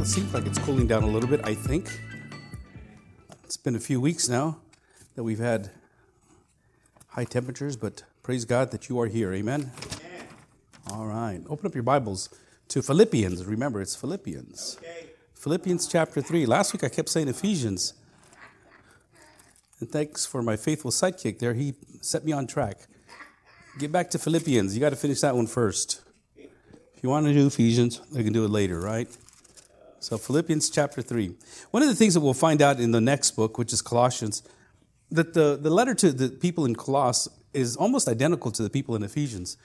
Well, it seems like it's cooling down a little bit, I think. It's been a few weeks now that we've had high temperatures, but praise God that you are here. Amen. Amen. All right. Open up your Bibles to Philippians. Remember, it's Philippians. Okay. Philippians chapter 3. Last week I kept saying Ephesians. And thanks for my faithful sidekick there. He set me on track. Get back to Philippians. You got to finish that one first. If you want to do Ephesians, I can do it later, right? So, Philippians chapter 3. One of the things that we'll find out in the next book, which is Colossians, that the, the letter to the people in Coloss is almost identical to the people in Ephesians.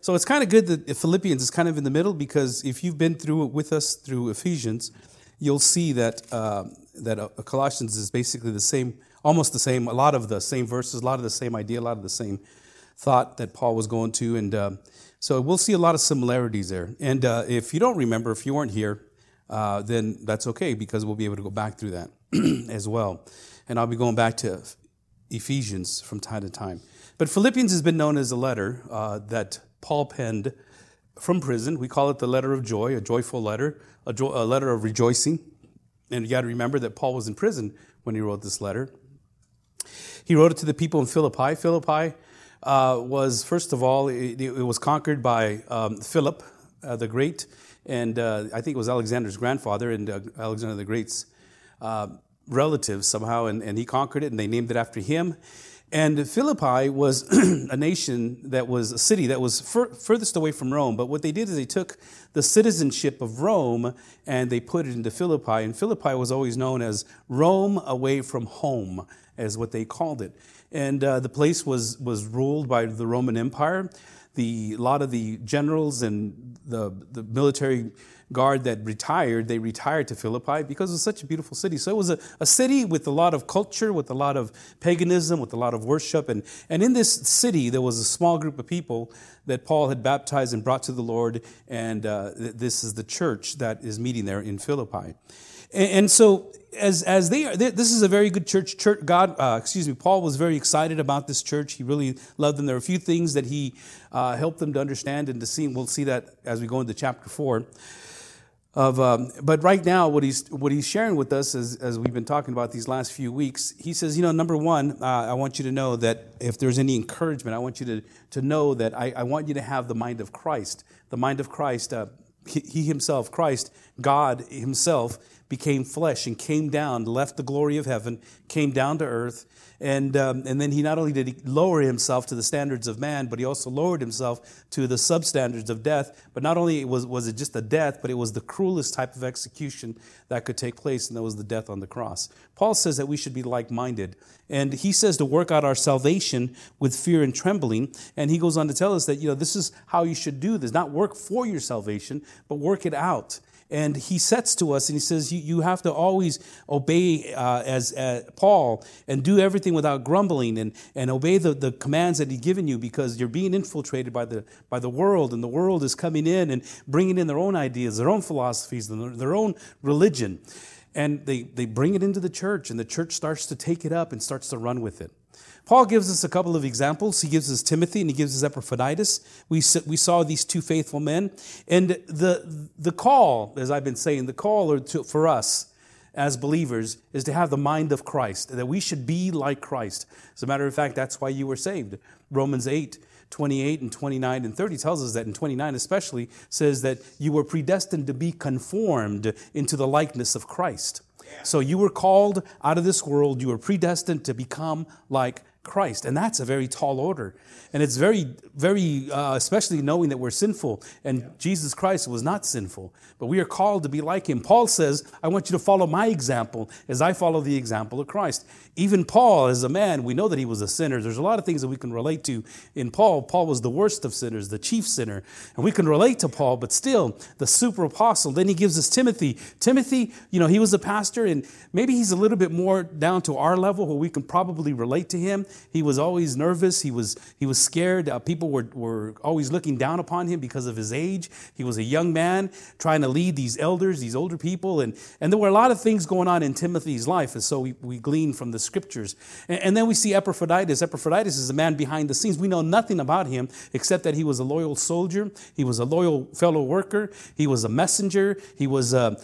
So, it's kind of good that Philippians is kind of in the middle because if you've been through it with us through Ephesians, you'll see that, uh, that uh, Colossians is basically the same, almost the same, a lot of the same verses, a lot of the same idea, a lot of the same thought that Paul was going to. And uh, so we'll see a lot of similarities there. And uh, if you don't remember, if you weren't here, uh, then that's okay because we'll be able to go back through that as well. And I'll be going back to Ephesians from time to time. But Philippians has been known as a letter uh, that Paul penned from prison. We call it the letter of joy, a joyful letter, a, jo- a letter of rejoicing. And you got to remember that Paul was in prison when he wrote this letter. He wrote it to the people in Philippi. Philippi uh, was, first of all, it, it was conquered by um, Philip uh, the Great, and uh, I think it was Alexander's grandfather and uh, Alexander the Great's uh, relatives somehow, and, and he conquered it, and they named it after him. And Philippi was a nation that was a city that was fur- furthest away from Rome. But what they did is they took the citizenship of Rome and they put it into Philippi. And Philippi was always known as Rome away from home, as what they called it and uh, the place was, was ruled by the Roman Empire. The, a lot of the generals and the, the military guard that retired, they retired to Philippi because it was such a beautiful city. So it was a, a city with a lot of culture, with a lot of paganism, with a lot of worship. And, and in this city, there was a small group of people that Paul had baptized and brought to the Lord. And uh, this is the church that is meeting there in Philippi. And, and so as, as they are, this is a very good church. church God, uh, excuse me, Paul was very excited about this church. He really loved them. There are a few things that he uh, helped them to understand and to see. We'll see that as we go into chapter four. Of, um, but right now, what he's what he's sharing with us, as, as we've been talking about these last few weeks, he says, you know, number one, uh, I want you to know that if there's any encouragement, I want you to to know that I, I want you to have the mind of Christ. The mind of Christ. Uh, he himself, Christ, God Himself, became flesh and came down, left the glory of heaven, came down to earth. And, um, and then he not only did he lower himself to the standards of man, but he also lowered himself to the substandards of death. But not only was, was it just a death, but it was the cruelest type of execution that could take place, and that was the death on the cross. Paul says that we should be like minded. And he says to work out our salvation with fear and trembling. And he goes on to tell us that, you know, this is how you should do this. Not work for your salvation, but work it out. And he sets to us and he says, You, you have to always obey uh, as uh, Paul and do everything without grumbling and, and obey the, the commands that he's given you because you're being infiltrated by the, by the world and the world is coming in and bringing in their own ideas, their own philosophies, their own religion. And they, they bring it into the church and the church starts to take it up and starts to run with it. Paul gives us a couple of examples. He gives us Timothy and he gives us Epaphroditus. We, we saw these two faithful men. And the, the call, as I've been saying, the call to, for us as believers is to have the mind of Christ, that we should be like Christ. As a matter of fact, that's why you were saved. Romans 8, 28 and 29 and 30 tells us that, in 29 especially, says that you were predestined to be conformed into the likeness of Christ. So you were called out of this world, you were predestined to become like Christ. And that's a very tall order. And it's very, very, uh, especially knowing that we're sinful and yeah. Jesus Christ was not sinful, but we are called to be like him. Paul says, I want you to follow my example as I follow the example of Christ. Even Paul, as a man, we know that he was a sinner. There's a lot of things that we can relate to in Paul. Paul was the worst of sinners, the chief sinner. And we can relate to Paul, but still, the super apostle. Then he gives us Timothy. Timothy, you know, he was a pastor, and maybe he's a little bit more down to our level where we can probably relate to him. He was always nervous. He was, he was scared. Uh, people were, were always looking down upon him because of his age. He was a young man trying to lead these elders, these older people. And, and there were a lot of things going on in Timothy's life. And so we, we glean from the scriptures. And, and then we see Epaphroditus. Epaphroditus is a man behind the scenes. We know nothing about him except that he was a loyal soldier. He was a loyal fellow worker. He was a messenger. He was a,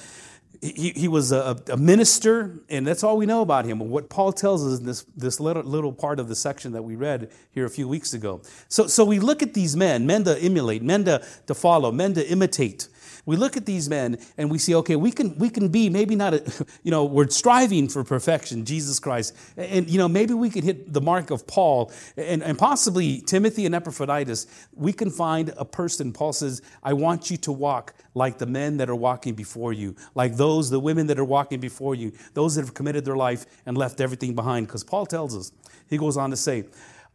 he, he was a, a, minister, and that's all we know about him. What Paul tells us in this, this little, little part of the section that we read here a few weeks ago. So, so we look at these men, men to emulate, men to, to follow, men to imitate we look at these men and we see, okay, we can, we can be maybe not, a, you know, we're striving for perfection, Jesus Christ. And, you know, maybe we could hit the mark of Paul and, and possibly Timothy and Epaphroditus. We can find a person, Paul says, I want you to walk like the men that are walking before you, like those, the women that are walking before you, those that have committed their life and left everything behind. Because Paul tells us, he goes on to say,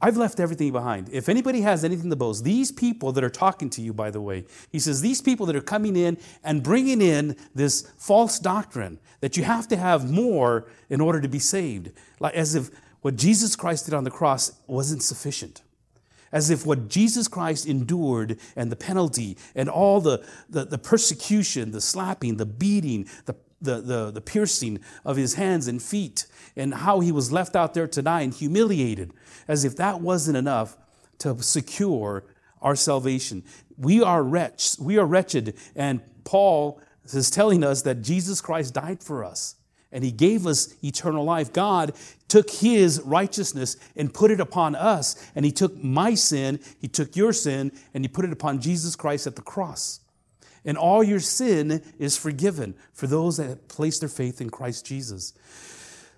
I've left everything behind. If anybody has anything to boast, these people that are talking to you, by the way, he says, these people that are coming in and bringing in this false doctrine that you have to have more in order to be saved, like as if what Jesus Christ did on the cross wasn't sufficient. As if what Jesus Christ endured and the penalty and all the, the, the persecution, the slapping, the beating, the, the, the, the piercing of his hands and feet, and how he was left out there to die and humiliated, as if that wasn't enough to secure our salvation. We are wretched, we are wretched, and Paul is telling us that Jesus Christ died for us and he gave us eternal life. God took his righteousness and put it upon us, and he took my sin, he took your sin, and he put it upon Jesus Christ at the cross. And all your sin is forgiven for those that place their faith in Christ Jesus.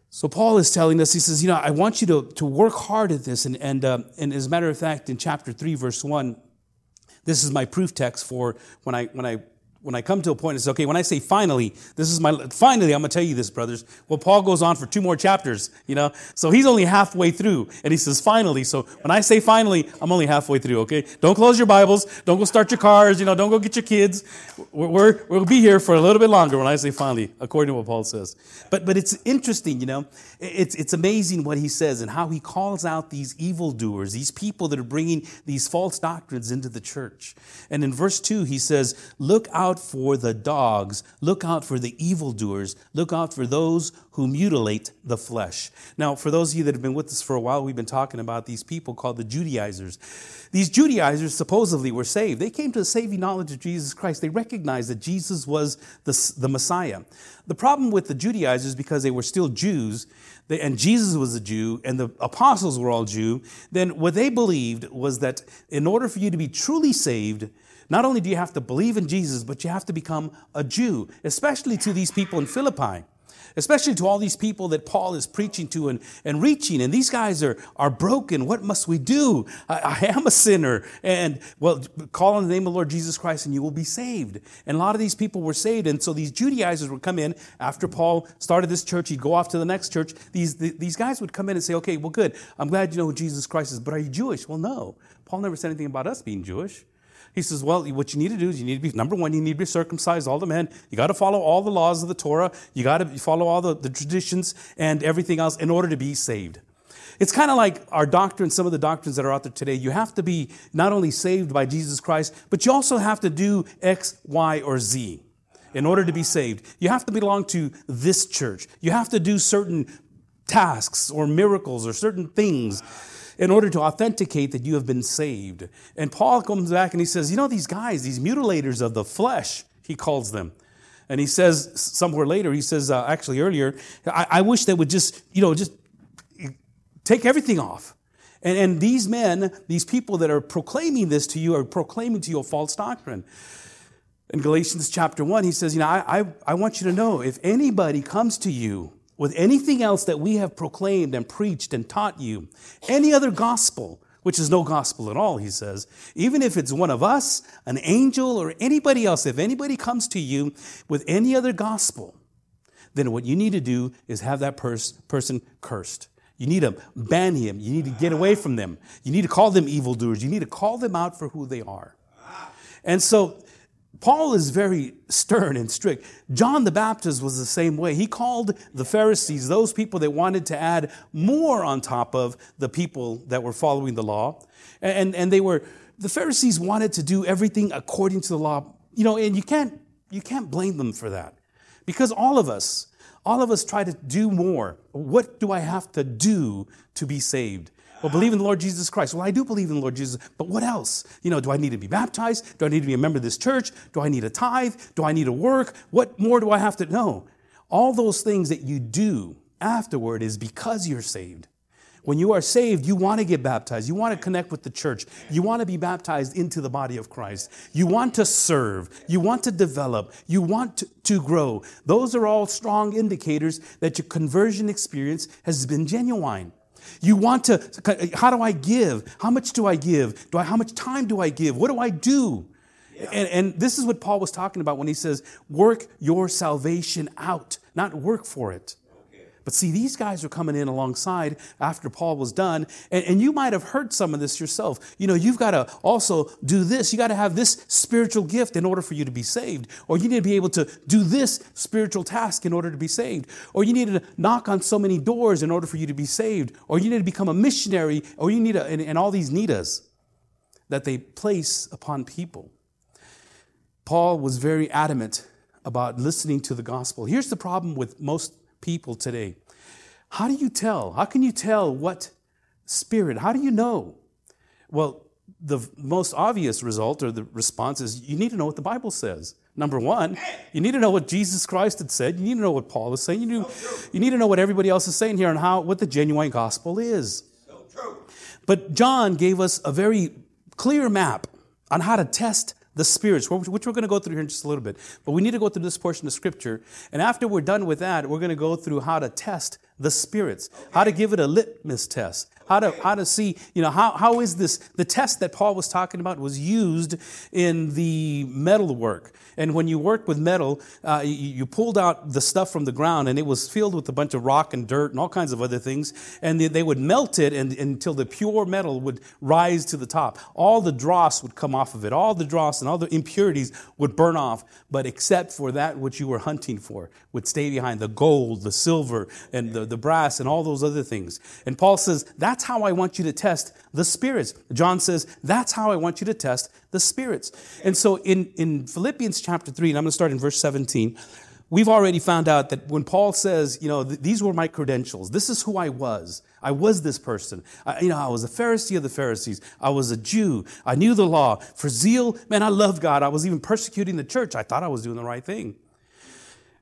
So Paul is telling us, he says, you know, I want you to, to work hard at this. And, and, uh, and as a matter of fact, in chapter 3, verse 1, this is my proof text for when I, when I when I come to a point, it's okay. When I say finally, this is my finally, I'm gonna tell you this, brothers. Well, Paul goes on for two more chapters, you know. So he's only halfway through, and he says finally. So when I say finally, I'm only halfway through. Okay, don't close your Bibles. Don't go start your cars. You know, don't go get your kids. We're, we're we'll be here for a little bit longer when I say finally, according to what Paul says. But but it's interesting, you know. It's it's amazing what he says and how he calls out these evildoers, these people that are bringing these false doctrines into the church. And in verse two, he says, "Look out." Out for the dogs, look out for the evildoers, look out for those who mutilate the flesh. Now, for those of you that have been with us for a while, we've been talking about these people called the Judaizers. These Judaizers supposedly were saved. They came to the saving knowledge of Jesus Christ. They recognized that Jesus was the, the Messiah. The problem with the Judaizers, because they were still Jews, they, and Jesus was a Jew, and the apostles were all Jew, then what they believed was that in order for you to be truly saved, not only do you have to believe in Jesus, but you have to become a Jew, especially to these people in Philippi especially to all these people that Paul is preaching to and, and reaching. And these guys are, are broken. What must we do? I, I, am a sinner. And, well, call on the name of the Lord Jesus Christ and you will be saved. And a lot of these people were saved. And so these Judaizers would come in after Paul started this church. He'd go off to the next church. These, these guys would come in and say, okay, well, good. I'm glad you know who Jesus Christ is, but are you Jewish? Well, no. Paul never said anything about us being Jewish. He says, Well, what you need to do is you need to be, number one, you need to be circumcised, all the men. You got to follow all the laws of the Torah. You got to follow all the, the traditions and everything else in order to be saved. It's kind of like our doctrine, some of the doctrines that are out there today. You have to be not only saved by Jesus Christ, but you also have to do X, Y, or Z in order to be saved. You have to belong to this church. You have to do certain tasks or miracles or certain things in order to authenticate that you have been saved. And Paul comes back and he says, You know, these guys, these mutilators of the flesh, he calls them. And he says somewhere later, he says, uh, actually earlier, I, I wish they would just, you know, just take everything off. And, and these men, these people that are proclaiming this to you, are proclaiming to you a false doctrine. In Galatians chapter 1, he says, You know, I, I, I want you to know if anybody comes to you with anything else that we have proclaimed and preached and taught you, any other gospel, which is no gospel at all, he says, even if it's one of us, an angel, or anybody else, if anybody comes to you with any other gospel, then what you need to do is have that pers- person cursed. You need to ban him. You need to get away from them. You need to call them evildoers. You need to call them out for who they are. And so Paul is very stern and strict. John the Baptist was the same way. He called the Pharisees, those people that wanted to add more on top of the people that were following the law. And, and they were, the Pharisees wanted to do everything according to the law. You know, and you can't, you can't blame them for that. Because all of us, all of us try to do more. What do I have to do to be saved? Well, believe in the Lord Jesus Christ. Well, I do believe in the Lord Jesus, but what else? You know, do I need to be baptized? Do I need to be a member of this church? Do I need a tithe? Do I need to work? What more do I have to know? All those things that you do afterward is because you're saved. When you are saved, you want to get baptized. You want to connect with the church. You want to be baptized into the body of Christ. You want to serve. You want to develop. You want to, grow. Those are all strong indicators that your conversion experience has been genuine. You want to, how do I give? How much do I give? Do I, how much time do I give? What do I do? Yeah. And, and this is what Paul was talking about when he says, work your salvation out, not work for it. But see, these guys are coming in alongside after Paul was done. And, and, you might have heard some of this yourself. You know, you've got to also do this. You got to have this spiritual gift in order for you to be saved. Or you need to be able to do this spiritual task in order to be saved. Or you need to knock on so many doors in order for you to be saved. Or you need to become a missionary. Or you need a, and, and all these needas that they place upon people. Paul was very adamant about listening to the gospel. Here's the problem with most people today. How do you tell? How can you tell what spirit? How do you know? Well, the most obvious result or the response is you need to know what the Bible says. Number one, you need to know what Jesus Christ had said. You need to know what Paul is saying. You need, you need to know what everybody else is saying here and how what the genuine gospel is. But John gave us a very clear map on how to test the spirits, which we're going to go through here in just a little bit. But we need to go through this portion of scripture. And after we're done with that, we're going to go through how to test the spirits, how to give it a litmus test, how to, how to see, you know, how, how is this, the test that Paul was talking about was used in the metal work. And when you worked with metal, uh, you, you, pulled out the stuff from the ground and it was filled with a bunch of rock and dirt and all kinds of other things. And they, they would melt it and, until the pure metal would rise to the top. All the dross would come off of it. All the dross and all the impurities would burn off. But except for that which you were hunting for would stay behind the gold, the silver, and the, the brass and all those other things. And Paul says, that's how I want you to test the spirits. John says, that's how I want you to test the spirits. And so in, in Philippians chapter 3, and I'm going to start in verse 17, we've already found out that when Paul says, you know, th- these were my credentials, this is who I was. I was this person. I, you know, I was a Pharisee of the Pharisees. I was a Jew. I knew the law. For zeal, man, I loved God. I was even persecuting the church. I thought I was doing the right thing.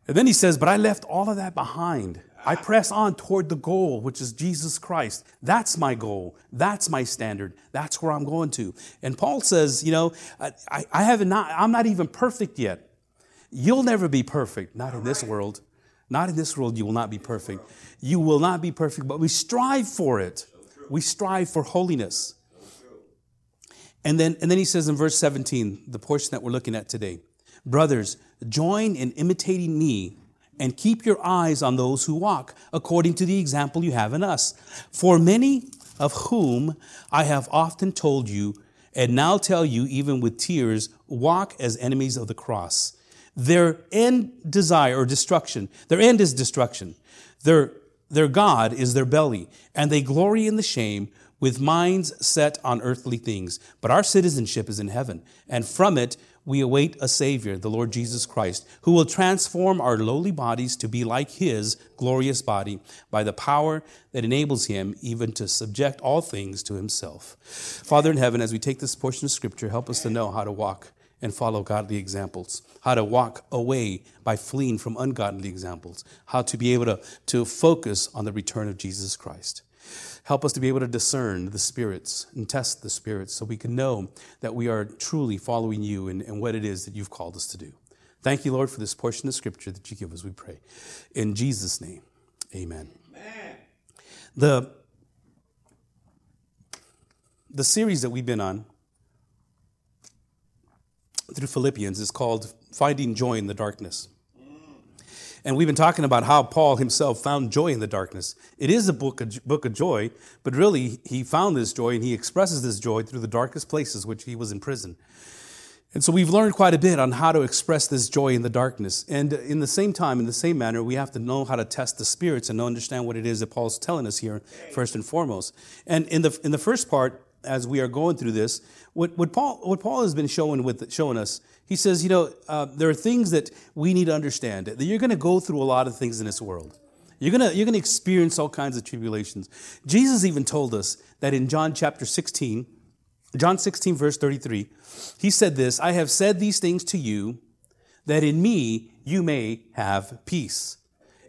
And then he says, but I left all of that behind. I press on toward the goal, which is Jesus Christ. That's my goal. That's my standard. That's where I'm going to. And Paul says, you know, I, I have not, I'm not even perfect yet. You'll never be perfect, not in this world. Not in this world, you will not be perfect. You will not be perfect, but we strive for it. We strive for holiness. And then, and then he says in verse 17, the portion that we're looking at today Brothers, join in imitating me and keep your eyes on those who walk according to the example you have in us. For many of whom I have often told you, and now tell you even with tears, walk as enemies of the cross. Their end desire or destruction, their end is destruction. Their, their God is their belly, and they glory in the shame with minds set on earthly things. But our citizenship is in heaven, and from it we await a Savior, the Lord Jesus Christ, who will transform our lowly bodies to be like His glorious body by the power that enables Him even to subject all things to Himself. Father in heaven, as we take this portion of Scripture, help us to know how to walk and follow godly examples, how to walk away by fleeing from ungodly examples, how to be able to, to focus on the return of Jesus Christ. Help us to be able to discern the spirits and test the spirits so we can know that we are truly following you and, and what it is that you've called us to do. Thank you, Lord, for this portion of scripture that you give us, we pray. In Jesus' name, amen. amen. The, the series that we've been on through Philippians is called Finding Joy in the Darkness. And we've been talking about how Paul himself found joy in the darkness. It is a book of, book of joy, but really he found this joy and he expresses this joy through the darkest places, which he was in prison. And so we've learned quite a bit on how to express this joy in the darkness. And in the same time, in the same manner, we have to know how to test the spirits and understand what it is that Paul's telling us here, first and foremost. And in the, in the first part, as we are going through this, what, what, Paul, what Paul has been showing, with, showing us he says, you know, uh, there are things that we need to understand. That you're going to go through a lot of things in this world. You're gonna, you're gonna experience all kinds of tribulations. Jesus even told us that in John chapter 16, John 16, verse 33, he said this I have said these things to you that in me you may have peace.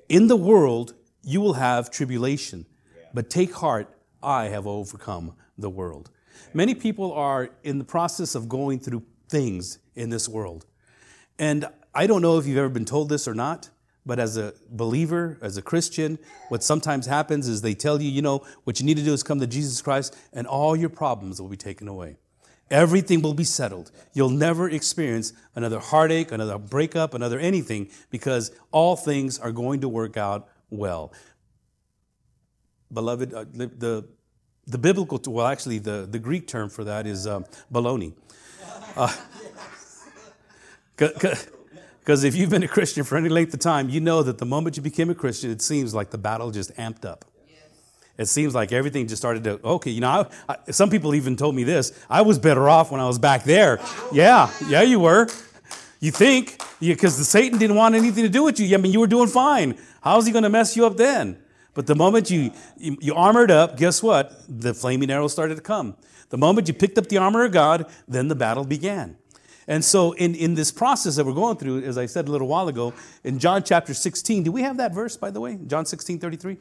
In the world you will have tribulation, but take heart, I have overcome the world. Many people are in the process of going through things in this world. And I don't know if you've ever been told this or not, but as a believer, as a Christian, what sometimes happens is they tell you, you know, what you need to do is come to Jesus Christ and all your problems will be taken away. Everything will be settled. You'll never experience another heartache, another breakup, another anything because all things are going to work out well. Beloved, uh, the, the biblical, well, actually, the, the Greek term for that is um, baloney. Because uh, if you've been a Christian for any length of time, you know that the moment you became a Christian, it seems like the battle just amped up. It seems like everything just started to, okay, you know, I, I, some people even told me this. I was better off when I was back there. Yeah, yeah, you were. You think, because the Satan didn't want anything to do with you. I mean, you were doing fine. How's he going to mess you up then? But the moment you, you, you armored up, guess what? The flaming arrows started to come. The moment you picked up the armor of God, then the battle began. And so, in, in this process that we're going through, as I said a little while ago, in John chapter 16, do we have that verse, by the way? John 16, 33?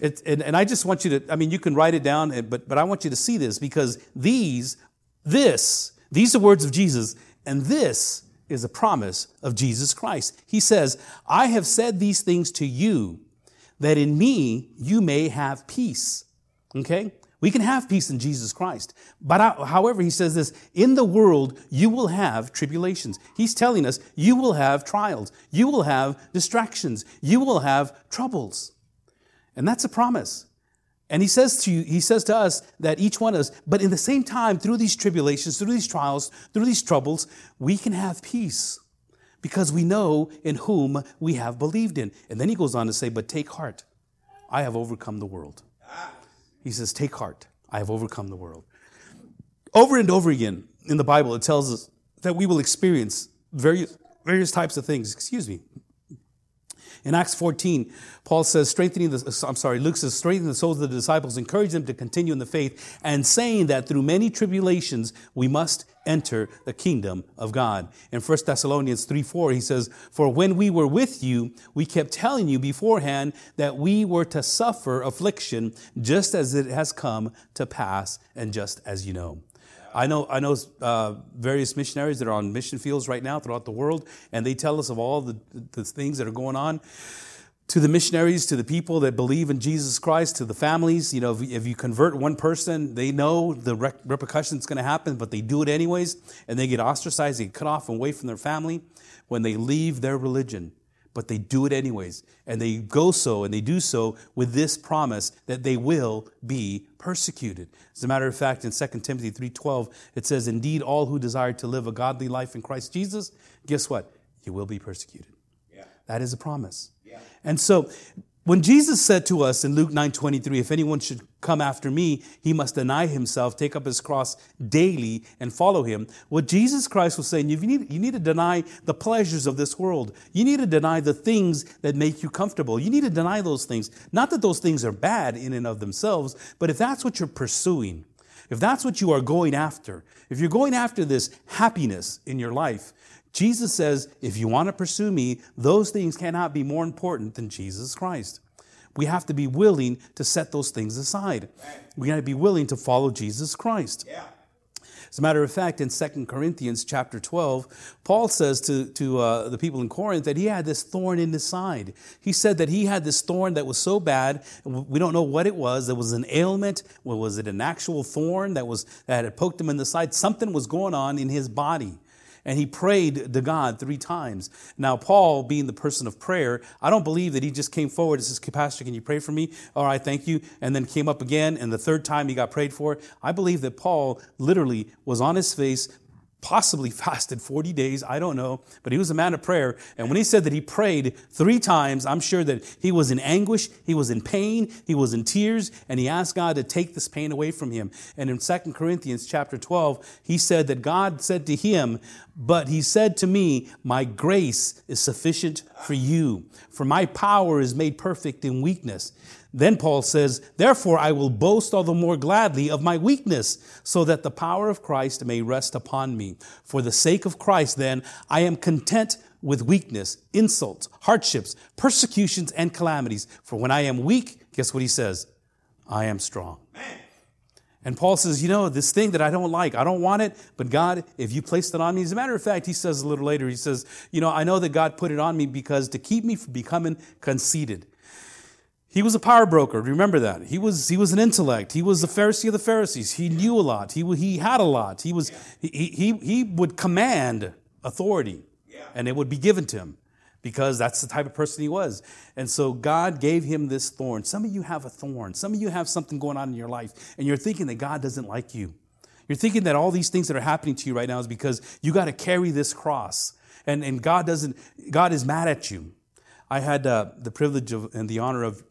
It, and, and I just want you to, I mean, you can write it down, but, but I want you to see this because these, this, these are words of Jesus, and this is a promise of Jesus Christ. He says, I have said these things to you that in me you may have peace. Okay? We can have peace in Jesus Christ. But I, however, he says this in the world, you will have tribulations. He's telling us you will have trials, you will have distractions, you will have troubles. And that's a promise. And he says to you, he says to us that each one of us, but in the same time, through these tribulations, through these trials, through these troubles, we can have peace because we know in whom we have believed in. And then he goes on to say, But take heart, I have overcome the world. He says, Take heart, I have overcome the world. Over and over again in the Bible, it tells us that we will experience various, various types of things. Excuse me. In Acts 14, Paul says, strengthening the, I'm sorry, Luke says, strengthening the souls of the disciples, encourage them to continue in the faith, and saying that through many tribulations we must enter the kingdom of God. In 1 Thessalonians 3 4, he says, For when we were with you, we kept telling you beforehand that we were to suffer affliction just as it has come to pass and just as you know. I know, I know uh, various missionaries that are on mission fields right now throughout the world, and they tell us of all the, the things that are going on. To the missionaries, to the people that believe in Jesus Christ, to the families, you know, if, if you convert one person, they know the rep- repercussions going to happen, but they do it anyways, and they get ostracized, they get cut off and away from their family when they leave their religion but they do it anyways. And they go so and they do so with this promise that they will be persecuted. As a matter of fact, in 2 Timothy 3:12, it says, "Indeed, all who desire to live a godly life in Christ Jesus, guess what? You will be persecuted." Yeah. That is a promise. Yeah. And so when Jesus said to us in Luke 9 23, if anyone should come after me, he must deny himself, take up his cross daily, and follow him. What Jesus Christ was saying, you need, you need to deny the pleasures of this world. You need to deny the things that make you comfortable. You need to deny those things. Not that those things are bad in and of themselves, but if that's what you're pursuing, if that's what you are going after, if you're going after this happiness in your life, Jesus says, if you want to pursue me, those things cannot be more important than Jesus Christ. We have to be willing to set those things aside. We got to be willing to follow Jesus Christ. Yeah. As a matter of fact, in 2 Corinthians chapter 12, Paul says to, to uh, the people in Corinth that he had this thorn in his side. He said that he had this thorn that was so bad, we don't know what it was. There was an ailment. Well, was it an actual thorn that, was, that had poked him in the side? Something was going on in his body and he prayed to God three times. Now, Paul, being the person of prayer, I don't believe that he just came forward and says, Pastor, can you pray for me? All right, thank you. And then came up again, and the third time he got prayed for. I believe that Paul literally was on his face possibly fasted 40 days. I don't know. But he was a man of prayer. And when he said that he prayed three times, I'm sure that he was in anguish, he was in pain, he was in tears, and he asked God to take this pain away from him. And in 2 Corinthians chapter 12, he said that God said to him, But he said to me, My grace is sufficient for you, for my power is made perfect in weakness. Then Paul says, Therefore I will boast all the more gladly of my weakness, so that the power of Christ may rest upon me. For the sake of Christ, then, I am content with weakness, insults, hardships, persecutions, and calamities. For when I am weak, guess what he says? I am strong. And Paul says, You know, this thing that I don't like, I don't want it, but God, if you placed it on me, as a matter of fact, he says a little later, he says, You know, I know that God put it on me because to keep me from becoming conceited. He was a power broker. Remember that. He was, he was an intellect. He was the Pharisee of the Pharisees. He knew a lot. He, he had a lot. He, was, he, he, he would command authority, and it would be given to him because that's the type of person he was. And so God gave him this thorn. Some of you have a thorn. Some of you have something going on in your life, and you're thinking that God doesn't like you. You're thinking that all these things that are happening to you right now is because you got to carry this cross, and, and God doesn't, God is mad at you. I had uh, the privilege of, and the honor of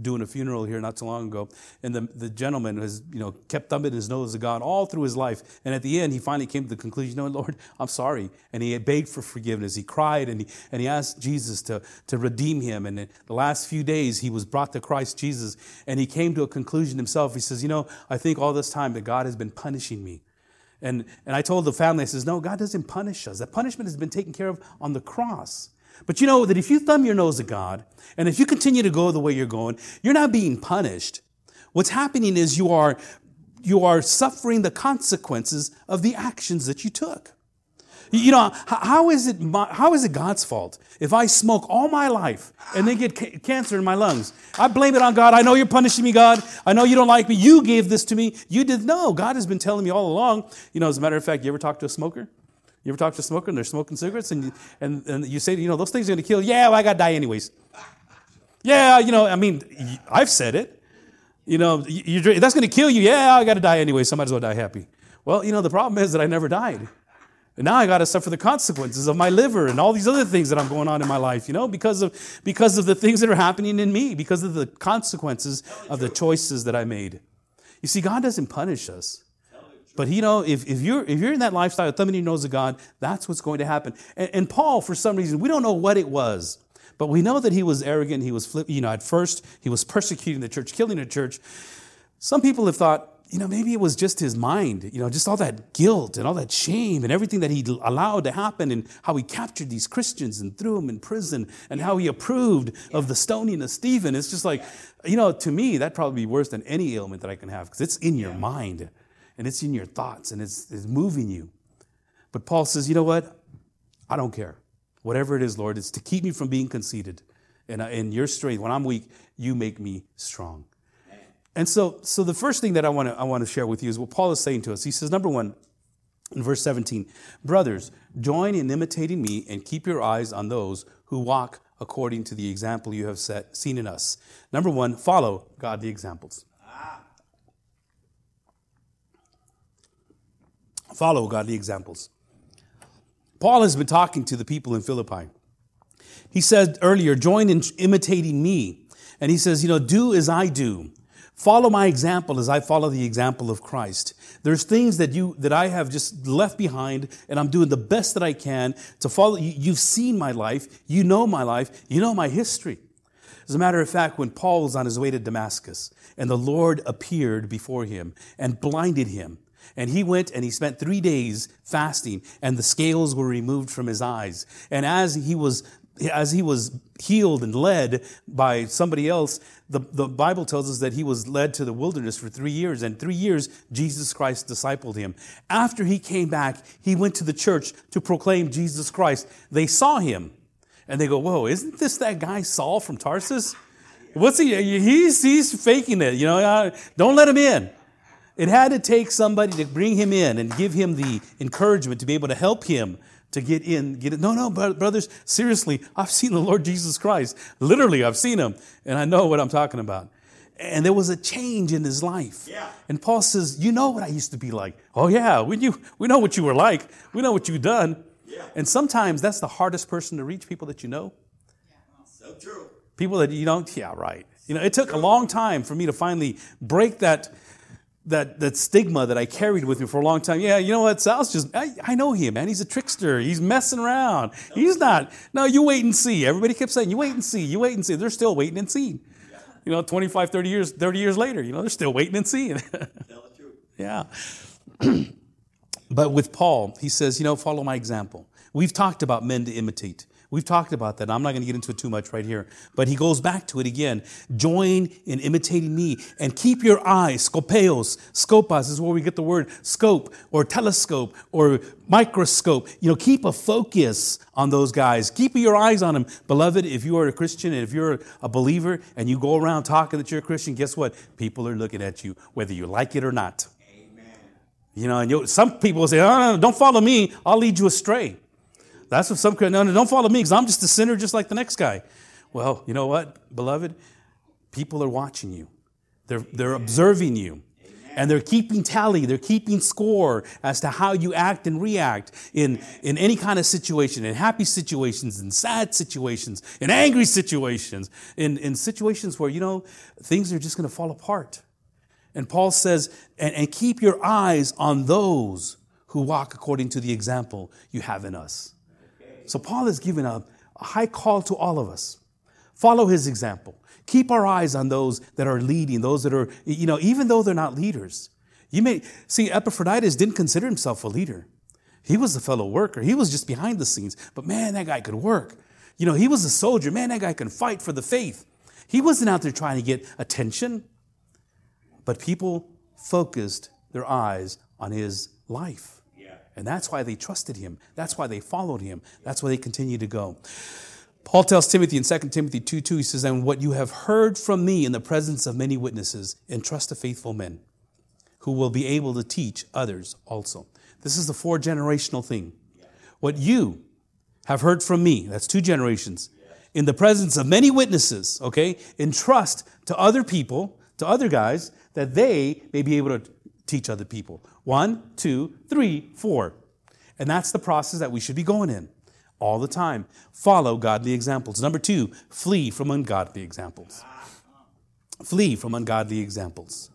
doing a funeral here not so long ago, and the, the gentleman has, you know, kept thumbing his nose to God all through his life. And at the end, he finally came to the conclusion, no, Lord, I'm sorry. And he begged for forgiveness. He cried and he, and he asked Jesus to, to redeem him. And the last few days, he was brought to Christ Jesus, and he came to a conclusion himself. He says, you know, I think all this time that God has been punishing me. And, and I told the family, I says, no, God doesn't punish us. That punishment has been taken care of on the cross. But you know that if you thumb your nose at God, and if you continue to go the way you're going, you're not being punished. What's happening is you are, you are suffering the consequences of the actions that you took. You know, how is it, how is it God's fault if I smoke all my life and then get ca- cancer in my lungs? I blame it on God. I know you're punishing me, God. I know you don't like me. You gave this to me. You did. No, God has been telling me all along. You know, as a matter of fact, you ever talk to a smoker? You ever talk to a smoker and they're smoking cigarettes and you, and, and you say, you know, those things are going to kill. Yeah, well, I got to die anyways. Yeah, you know, I mean, I've said it. You know, you, that's going to kill you. Yeah, I got to die anyway. Somebody's going as die happy. Well, you know, the problem is that I never died. And now I got to suffer the consequences of my liver and all these other things that I'm going on in my life, you know, because of, because of the things that are happening in me, because of the consequences of the choices that I made. You see, God doesn't punish us. But you know, if, if you're if you're in that lifestyle, thumbing your nose at God, that's what's going to happen. And, and, Paul, for some reason, we don't know what it was, but we know that he was arrogant. He was flip, you know, at first he was persecuting the church, killing the church. Some people have thought, you know, maybe it was just his mind, you know, just all that guilt and all that shame and everything that he allowed to happen and how he captured these Christians and threw them in prison and how he approved of the stoning of Stephen. It's just like, you know, to me, that'd probably be worse than any ailment that I can have because it's in your mind and it's in your thoughts and it's, it's moving you. But Paul says, you know what? I don't care. Whatever it is, Lord, it's to keep me from being conceited. And in your strength, when I'm weak, you make me strong. And so, so the first thing that I want to I want to share with you is what Paul is saying to us. He says, number one, in verse 17, brothers, join in imitating me and keep your eyes on those who walk according to the example you have set, seen in us. Number one, follow godly examples. Follow godly examples. Paul has been talking to the people in Philippi. He said earlier, join in imitating me. And he says, you know, do as I do. Follow my example as I follow the example of Christ. There's things that you that I have just left behind, and I'm doing the best that I can to follow. You've seen my life, you know my life, you know my history. As a matter of fact, when Paul was on his way to Damascus, and the Lord appeared before him and blinded him, and he went and he spent three days fasting, and the scales were removed from his eyes. And as he was as he was healed and led by somebody else, the, the Bible tells us that he was led to the wilderness for three years, and three years Jesus Christ discipled him. After he came back, he went to the church to proclaim Jesus Christ. They saw him, and they go, Whoa, isn't this that guy Saul from Tarsus? What's he? He's, he's faking it, you know, uh, don't let him in. It had to take somebody to bring him in and give him the encouragement to be able to help him to get in, get it. No, no, brothers, seriously, I've seen the Lord Jesus Christ. Literally, I've seen him, and I know what I'm talking about. and there was a change in his life. Yeah. And Paul says, You know what I used to be like. Oh, yeah, we, knew, we know what you were like. We know what you've done. Yeah. And sometimes that's the hardest person to reach people that you know. Yeah. So true. People that you don't, yeah, right. You know, it took a long time for me to finally break that. That, that stigma that I carried with me for a long time. Yeah, you know what? Sal's just, I, I know him, man. He's a trickster. He's messing around. He's not. No, you wait and see. Everybody kept saying, you wait and see, you wait and see. They're still waiting and seeing. You know, 25, 30 years, 30 years later, you know, they're still waiting and seeing. Tell the truth. Yeah. but with Paul, he says, you know, follow my example. We've talked about men to imitate. We've talked about that. I'm not going to get into it too much right here. But he goes back to it again. Join in imitating me and keep your eyes, scopeos, scopas is where we get the word scope or telescope or microscope. You know, keep a focus on those guys. Keep your eyes on them. Beloved, if you are a Christian and if you're a believer and you go around talking that you're a Christian, guess what? People are looking at you, whether you like it or not. Amen. You know, and you, some people say, oh, no, no, don't follow me. I'll lead you astray. That's what some, no, no, don't follow me because I'm just a sinner just like the next guy. Well, you know what, beloved? People are watching you. They're, they're observing you. And they're keeping tally, they're keeping score as to how you act and react in, in any kind of situation, in happy situations, in sad situations, in angry situations, in, in situations where, you know, things are just going to fall apart. And Paul says, and, and keep your eyes on those who walk according to the example you have in us. So Paul is giving a, a high call to all of us. Follow his example. Keep our eyes on those that are leading, those that are, you know, even though they're not leaders. You may see Epaphroditus didn't consider himself a leader. He was a fellow worker. He was just behind the scenes. But man, that guy could work. You know, he was a soldier. Man, that guy can fight for the faith. He wasn't out there trying to get attention. But people focused their eyes on his life. And that's why they trusted him. That's why they followed him. That's why they continue to go. Paul tells Timothy in 2 Timothy 2 2, he says, And what you have heard from me in the presence of many witnesses, entrust to faithful men who will be able to teach others also. This is the four generational thing. What you have heard from me, that's two generations, in the presence of many witnesses, okay, entrust to other people, to other guys, that they may be able to teach other people. One, two, three, four. And that's the process that we should be going in all the time. Follow godly examples. Number two, flee from ungodly examples. Flee from ungodly examples.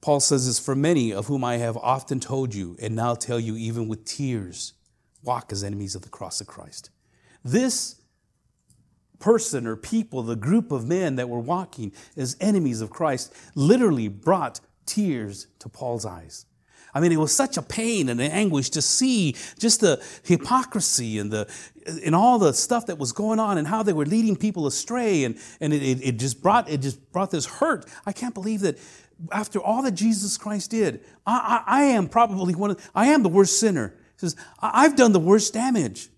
Paul says this for many of whom I have often told you, and now tell you even with tears, walk as enemies of the cross of Christ. This person or people, the group of men that were walking as enemies of Christ, literally brought tears to Paul's eyes. I mean, it was such a pain and an anguish to see just the hypocrisy and the and all the stuff that was going on and how they were leading people astray and, and it, it, just brought it just brought this hurt. I can't believe that after all that Jesus Christ did, I, I, I am probably one of I am the worst sinner. He says, I've done the worst damage.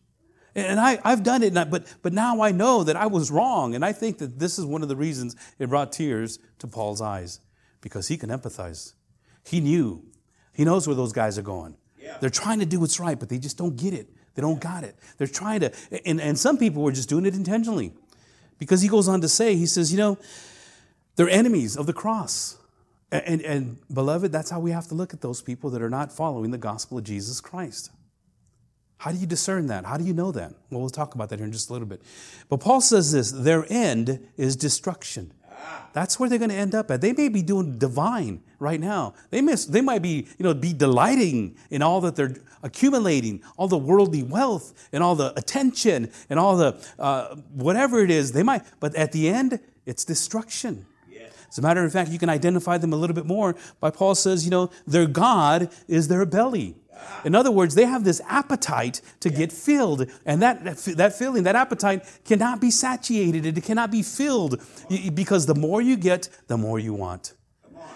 And I, I've done it, I- but, but now I know that I was wrong. And I think that this is one of the reasons it brought tears to Paul's eyes, because he can empathize. He knew. He knows where those guys are going. Yeah. They're trying to do what's right, but they just don't get it. They don't got it. They're trying to, and, and some people were just doing it intentionally. Because he goes on to say, he says, you know, they're enemies of the cross. And, and, and beloved, that's how we have to look at those people that are not following the gospel of Jesus Christ. How do you discern that? How do you know that? Well, we'll talk about that here in just a little bit. But Paul says this their end is destruction. That's where they're going to end up at. They may be doing divine right now. They, miss, they might be, you know, be delighting in all that they're accumulating, all the worldly wealth and all the attention and all the uh, whatever it is. They might, but at the end, it's destruction. Yes. As a matter of fact, you can identify them a little bit more by Paul says, you know, their God is their belly. In other words, they have this appetite to get filled, and that, that, that feeling, that appetite cannot be satiated. It cannot be filled because the more you get, the more you want.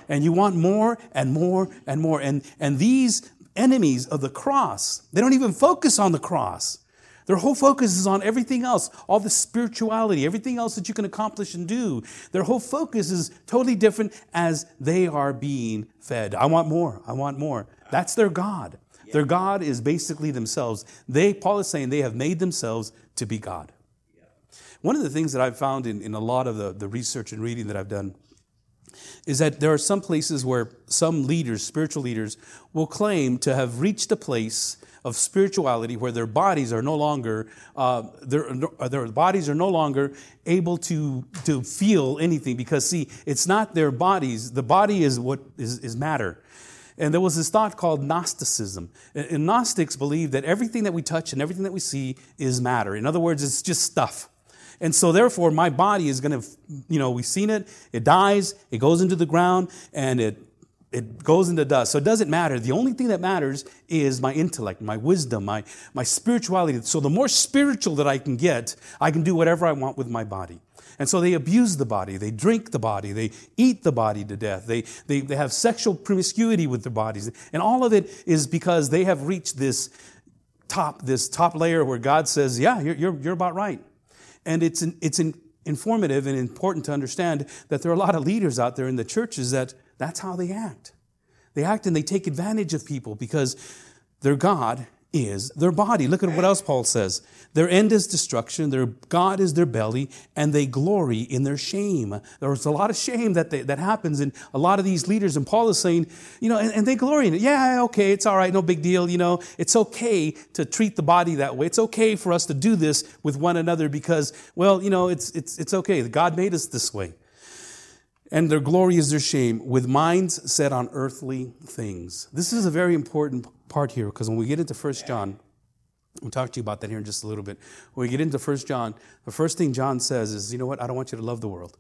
And you want more and more and more. And, and these enemies of the cross, they don't even focus on the cross. Their whole focus is on everything else, all the spirituality, everything else that you can accomplish and do. Their whole focus is totally different as they are being fed. I want more. I want more. That's their God. Their God is basically themselves. They, Paul is saying, they have made themselves to be God. one of the things that I've found in, in a lot of the, the research and reading that I've done is that there are some places where some leaders, spiritual leaders, will claim to have reached a place of spirituality where their bodies are no longer uh, their, their bodies are no longer able to to feel anything because see it's not their bodies the body is what is, is matter and there was this thought called Gnosticism. And Gnostics believe that everything that we touch and everything that we see is matter. In other words, it's just stuff. And so, therefore, my body is going to, you know, we've seen it, it dies, it goes into the ground, and it, it goes into dust. So, it doesn't matter. The only thing that matters is my intellect, my wisdom, my, my spirituality. So, the more spiritual that I can get, I can do whatever I want with my body. And so they abuse the body, they drink the body, they eat the body to death, they, they, they have sexual promiscuity with their bodies. And all of it is because they have reached this top, this top layer where God says, Yeah, you're, you're, you're about right. And it's, an, it's an informative and important to understand that there are a lot of leaders out there in the churches that that's how they act. They act and they take advantage of people because their God is their body. Look at what else Paul says. Their end is destruction, their God is their belly, and they glory in their shame. There's a lot of shame that, they, that happens in a lot of these leaders, and Paul is saying, you know, and, and they glory in it. Yeah, okay, it's all right, no big deal, you know. It's okay to treat the body that way. It's okay for us to do this with one another because, well, you know, it's, it's, it's okay. God made us this way and their glory is their shame, with minds set on earthly things. This is a very important part here because when we get into 1 John, we'll talk to you about that here in just a little bit. When we get into 1 John, the first thing John says is, you know what? I don't want you to love the world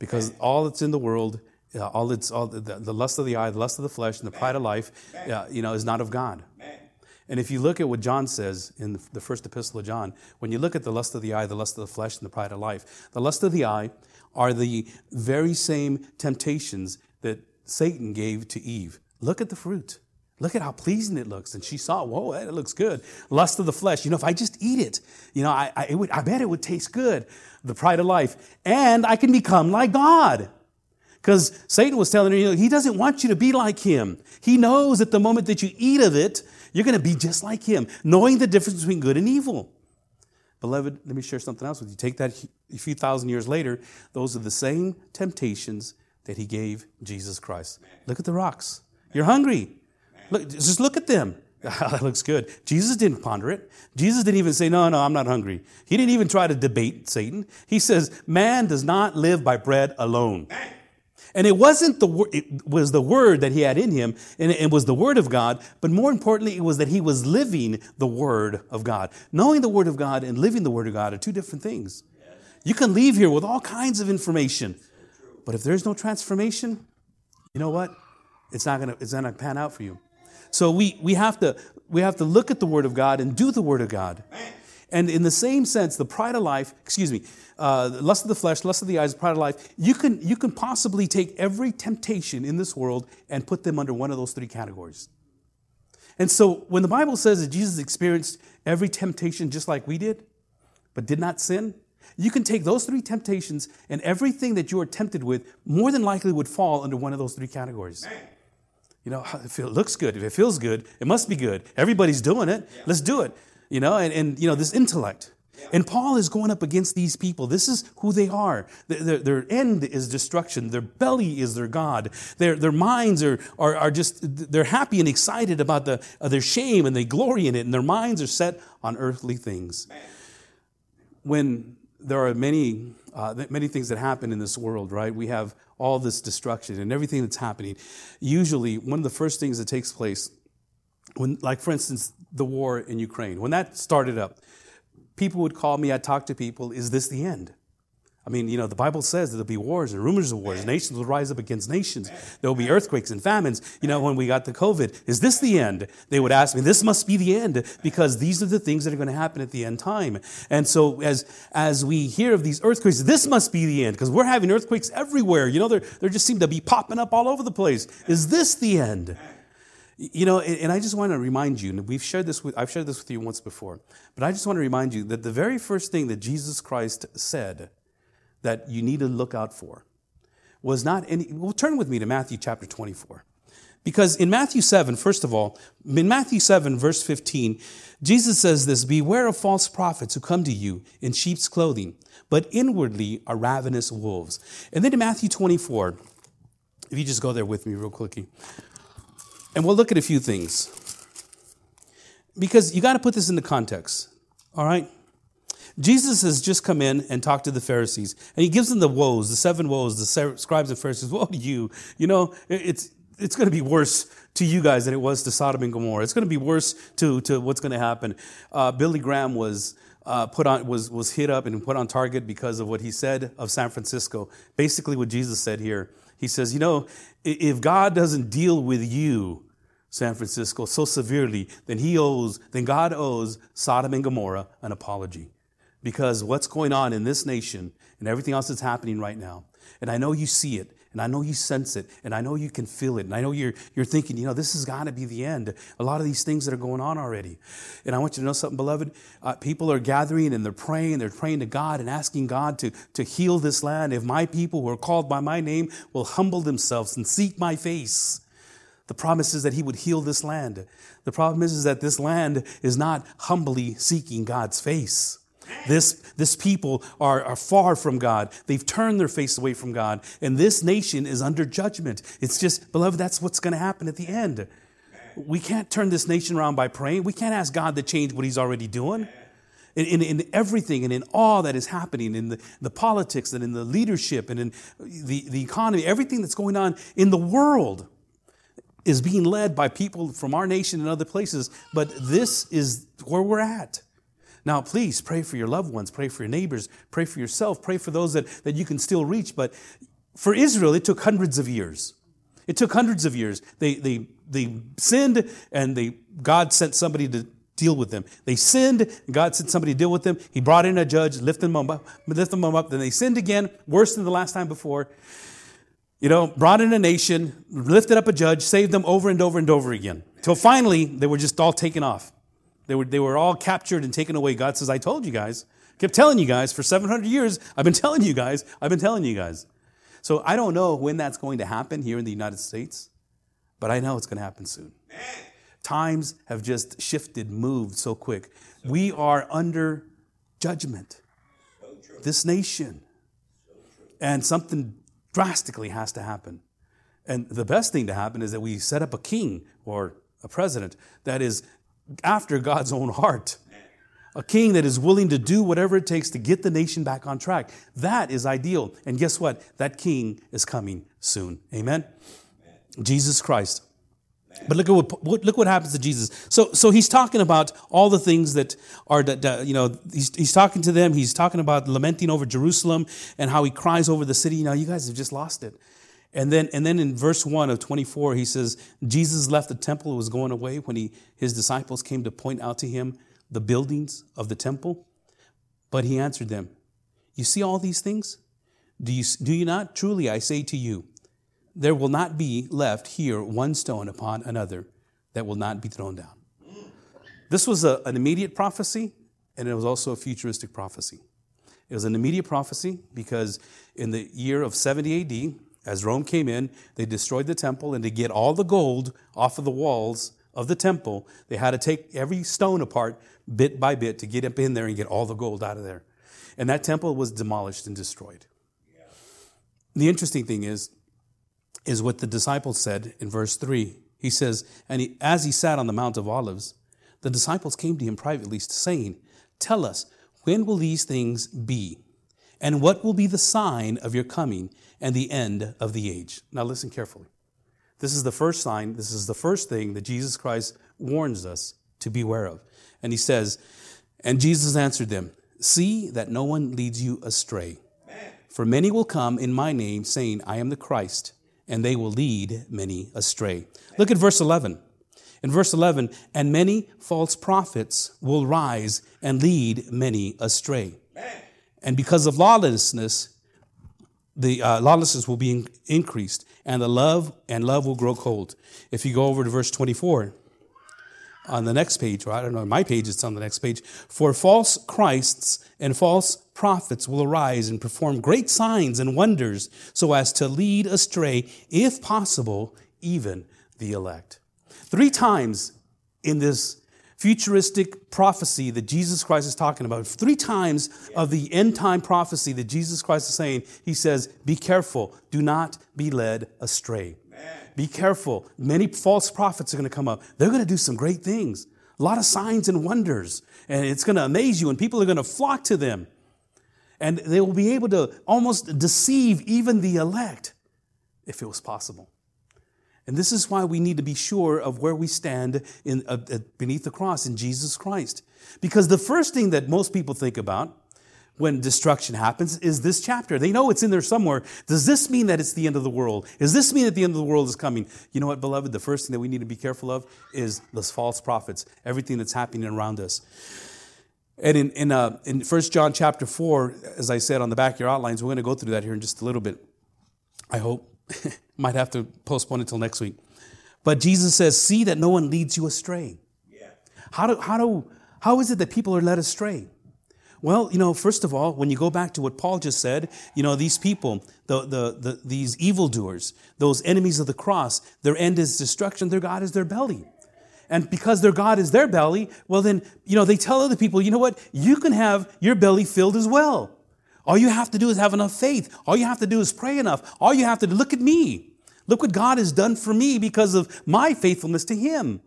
because all that's in the world, uh, all it's all the, the, lust of the eye, the lust of the flesh, and the pride of life, uh, you know, is not of God. And if you look at what John says in the, the first epistle of John, when you look at the lust of the eye, the lust of the flesh, and the pride of life, the lust of the eye are the very same temptations that Satan gave to Eve. Look at the fruit. Look at how pleasing it looks. And she saw, whoa, that looks good. Lust of the flesh. You know, if I just eat it, you know, I, I, would, I bet it would taste good. The pride of life. And I can become like God. Because Satan was telling her, you know, he doesn't want you to be like him. He knows at the moment that you eat of it, you're going to be just like him, knowing the difference between good and evil. Beloved, let me share something else with you. Take that a few thousand years later, those are the same temptations that he gave Jesus Christ. Look at the rocks. You're hungry. Look, just look at them. that looks good. Jesus didn't ponder it. Jesus didn't even say, No, no, I'm not hungry. He didn't even try to debate Satan. He says, Man does not live by bread alone. And it wasn't the word, it was the word that he had in him, and it was the word of God, but more importantly, it was that he was living the word of God. Knowing the word of God and living the word of God are two different things. You can leave here with all kinds of information, but if there's no transformation, you know what? It's not gonna, it's not gonna pan out for you. So we, we, have to, we have to look at the word of God and do the word of God. And in the same sense, the pride of life, excuse me, uh, lust of the flesh, lust of the eyes, pride of life, you can, you can possibly take every temptation in this world and put them under one of those three categories. And so when the Bible says that Jesus experienced every temptation just like we did, but did not sin, you can take those three temptations and everything that you are tempted with more than likely would fall under one of those three categories. You know, if it looks good, if it feels good, it must be good. Everybody's doing it. Let's do it. You know, and, and you know, this intellect. And Paul is going up against these people. This is who they are. Their, their, end is destruction. Their belly is their God. Their, their minds are, are, are just, they're happy and excited about the, uh, their shame and they glory in it. And their minds are set on earthly things. When there are many, uh, many things that happen in this world, right? We have all this destruction and everything that's happening. Usually, one of the first things that takes place, when, like for instance, the war in Ukraine, when that started up, people would call me, I'd talk to people, is this the end? I mean, you know, the Bible says that there'll be wars and rumors of wars. Nations will rise up against nations. There will be earthquakes and famines. You know, when we got the COVID, is this the end? They would ask me, this must be the end because these are the things that are going to happen at the end time. And so as, as we hear of these earthquakes, this must be the end because we're having earthquakes everywhere. You know, they they just seem to be popping up all over the place. Is this the end? You know, and I just want to remind you, and we've shared this with, I've shared this with you once before, but I just want to remind you that the very first thing that Jesus Christ said that you need to look out for was not any, well, turn with me to Matthew chapter 24. Because in Matthew 7, first of all, in Matthew 7, verse 15, Jesus says this Beware of false prophets who come to you in sheep's clothing, but inwardly are ravenous wolves. And then in Matthew 24, if you just go there with me real quickly, and we'll look at a few things. Because you got to put this into context, all right? Jesus has just come in and talked to the Pharisees, and he gives them the woes, the seven woes, the scribes and Pharisees. Woe to you! You know, it's it's going to be worse to you guys than it was to Sodom and Gomorrah. It's going to be worse to to what's going to happen. Uh, Billy Graham was. Uh, put on was was hit up and put on target because of what he said of San Francisco. Basically, what Jesus said here. He says, you know, if God doesn't deal with you, San Francisco, so severely, then he owes, then God owes Sodom and Gomorrah an apology because what's going on in this nation and everything else that's happening right now, and I know you see it, and I know you sense it, and I know you can feel it, and I know you're, you're thinking, you know, this has got to be the end. A lot of these things that are going on already. And I want you to know something, beloved. Uh, people are gathering and they're praying, they're praying to God and asking God to, to heal this land. If my people who are called by my name will humble themselves and seek my face, the promise is that he would heal this land. The problem is, is that this land is not humbly seeking God's face. This, this people are, are far from God. They've turned their face away from God. And this nation is under judgment. It's just, beloved, that's what's going to happen at the end. We can't turn this nation around by praying. We can't ask God to change what He's already doing. In, in, in, everything and in all that is happening in the, the politics and in the leadership and in the, the economy, everything that's going on in the world is being led by people from our nation and other places. But this is where we're at. Now, please pray for your loved ones, pray for your neighbors, pray for yourself, pray for those that, that you can still reach. But for Israel, it took hundreds of years. It took hundreds of years. They, they, they sinned and they, God sent somebody to deal with them. They sinned, God sent somebody to deal with them. He brought in a judge, lifted them up, lifted them up. Then they sinned again, worse than the last time before. You know, brought in a nation, lifted up a judge, saved them over and over and over again. Till finally, they were just all taken off. They were, they were all captured and taken away. God says, I told you guys. kept telling you guys for 700 years. I've been telling you guys. I've been telling you guys. So I don't know when that's going to happen here in the United States, but I know it's going to happen soon. Times have just shifted, moved so quick. We are under judgment. This nation. And something drastically has to happen. And the best thing to happen is that we set up a king or a president that is after God's own heart. A king that is willing to do whatever it takes to get the nation back on track. That is ideal. And guess what? That king is coming soon. Amen? Amen. Jesus Christ. But look at what look what happens to Jesus. So so he's talking about all the things that are that you know he's he's talking to them. He's talking about lamenting over Jerusalem and how he cries over the city. Know, you guys have just lost it. And then, and then in verse 1 of 24, he says, Jesus left the temple, it was going away when he, his disciples came to point out to him the buildings of the temple. But he answered them, You see all these things? Do you, do you not? Truly, I say to you, there will not be left here one stone upon another that will not be thrown down. This was a, an immediate prophecy, and it was also a futuristic prophecy. It was an immediate prophecy because in the year of 70 AD, as Rome came in, they destroyed the temple, and to get all the gold off of the walls of the temple, they had to take every stone apart bit by bit to get up in there and get all the gold out of there. And that temple was demolished and destroyed. The interesting thing is, is what the disciples said in verse 3. He says, And he, as he sat on the Mount of Olives, the disciples came to him privately, saying, Tell us, when will these things be? And what will be the sign of your coming and the end of the age. Now, listen carefully. This is the first sign, this is the first thing that Jesus Christ warns us to beware of. And he says, And Jesus answered them, See that no one leads you astray. For many will come in my name, saying, I am the Christ, and they will lead many astray. Look at verse 11. In verse 11, and many false prophets will rise and lead many astray. And because of lawlessness, the uh, lawlessness will be in- increased and the love and love will grow cold. If you go over to verse 24 on the next page, or I don't know, my page it's on the next page, for false Christs and false prophets will arise and perform great signs and wonders so as to lead astray, if possible, even the elect. Three times in this futuristic prophecy that Jesus Christ is talking about, three times of the end time prophecy that Jesus Christ is saying, he says, Be careful, do not be led astray. Be careful. Many false prophets are going to come up. They're going to do some great things, a lot of signs and wonders, and it's going to amaze you, and people are going to flock to them. And they will be able to almost deceive even the elect if it was possible. And this is why we need to be sure of where we stand in, uh, uh, beneath the cross in Jesus Christ. Because the first thing that most people think about when destruction happens is this chapter. They know it's in there somewhere. Does this mean that it's the end of the world? Does this mean that the end of the world is coming? You know what, beloved? The first thing that we need to be careful of is those false prophets, everything that's happening around us. And in, in, uh, in 1 John chapter 4, as I said on the back of your outlines, we're going to go through that here in just a little bit. I hope. Might have to postpone until next week. But Jesus says, See that no one leads you astray. Yeah. How, do, how, do, how is it that people are led astray? Well, you know, first of all, when you go back to what Paul just said, you know, these people, the, the, the, these evildoers, those enemies of the cross, their end is destruction, their God is their belly. And because their God is their belly, well, then, you know, they tell other people, you know what? You can have your belly filled as well. All you have to do is have enough faith. All you have to do is pray enough. All you have to do, look at me. Look what God has done for me because of my faithfulness to Him.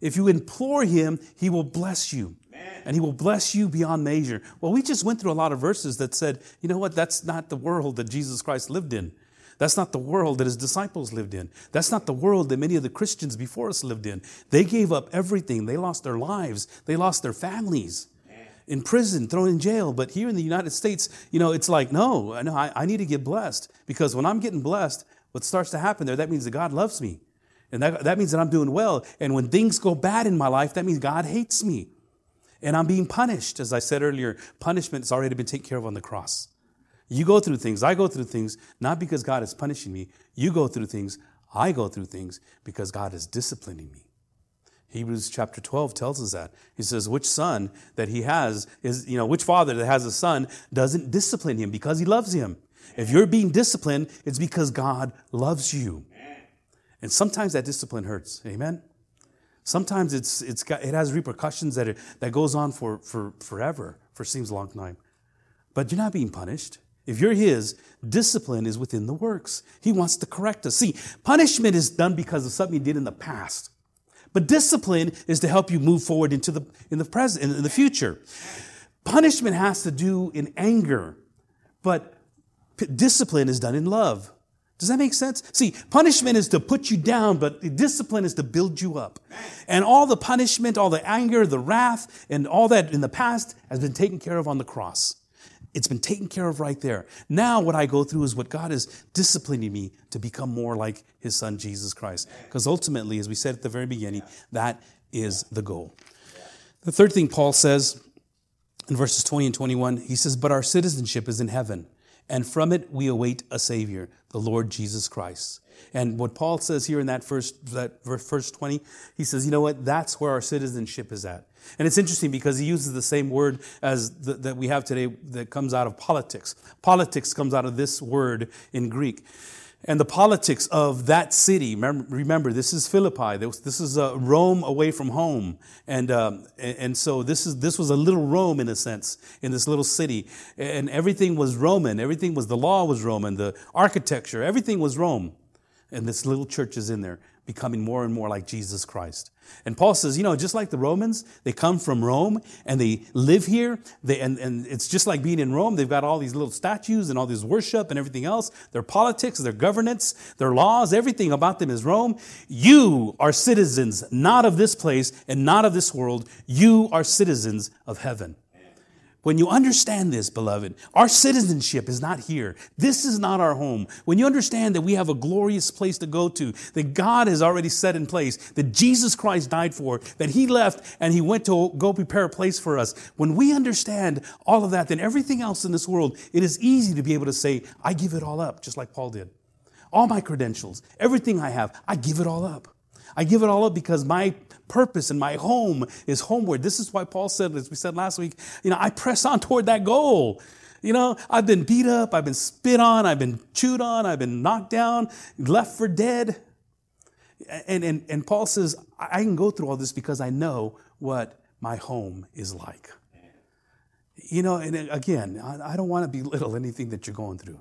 If you implore Him, He will bless you. And he will bless you beyond measure. Well, we just went through a lot of verses that said, you know what, that's not the world that Jesus Christ lived in. That's not the world that his disciples lived in. That's not the world that many of the Christians before us lived in. They gave up everything. They lost their lives. They lost their families in prison, thrown in jail. But here in the United States, you know, it's like, no, I, I need to get blessed because when I'm getting blessed, what starts to happen there, that means that God loves me. And that, that means that I'm doing well. And when things go bad in my life, that means God hates me. And I'm being punished. As I said earlier, punishment has already been taken care of on the cross. You go through things, I go through things, not because God is punishing me. You go through things, I go through things because God is disciplining me. Hebrews chapter 12 tells us that. He says, which son that he has is, you know, which father that has a son doesn't discipline him because he loves him. If you're being disciplined, it's because God loves you. And sometimes that discipline hurts. Amen? Sometimes it's, it's got, it has repercussions that, it, that goes on for, for forever, for seems a long time. But you're not being punished. If you're His, discipline is within the works. He wants to correct us. See, punishment is done because of something you did in the past. But discipline is to help you move forward into the, in the present, in the future. Punishment has to do in anger, but discipline is done in love. Does that make sense? See, punishment is to put you down, but discipline is to build you up. And all the punishment, all the anger, the wrath, and all that in the past has been taken care of on the cross. It's been taken care of right there. Now, what I go through is what God is disciplining me to become more like His Son, Jesus Christ. Because ultimately, as we said at the very beginning, that is the goal. The third thing Paul says in verses 20 and 21, he says, But our citizenship is in heaven, and from it we await a Savior, the Lord Jesus Christ. And what Paul says here in that first that verse 20, he says, you know what? That's where our citizenship is at. And it's interesting because he uses the same word as the, that we have today that comes out of politics. Politics comes out of this word in Greek. And the politics of that city, remember, this is Philippi. This is uh, Rome away from home. And, um, and so this, is, this was a little Rome in a sense, in this little city. And everything was Roman. Everything was, the law was Roman, the architecture, everything was Rome. And this little church is in there, becoming more and more like Jesus Christ. And Paul says, you know, just like the Romans, they come from Rome and they live here. They, and, and it's just like being in Rome. They've got all these little statues and all this worship and everything else. Their politics, their governance, their laws, everything about them is Rome. You are citizens not of this place and not of this world. You are citizens of heaven. When you understand this, beloved, our citizenship is not here. This is not our home. When you understand that we have a glorious place to go to, that God has already set in place, that Jesus Christ died for, that He left and He went to go prepare a place for us. When we understand all of that, then everything else in this world, it is easy to be able to say, I give it all up, just like Paul did. All my credentials, everything I have, I give it all up. I give it all up because my purpose and my home is homeward. This is why Paul said, as we said last week, you know, I press on toward that goal. You know, I've been beat up, I've been spit on, I've been chewed on, I've been knocked down, left for dead. And, and, and Paul says, I can go through all this because I know what my home is like. You know, and again, I don't want to belittle anything that you're going through.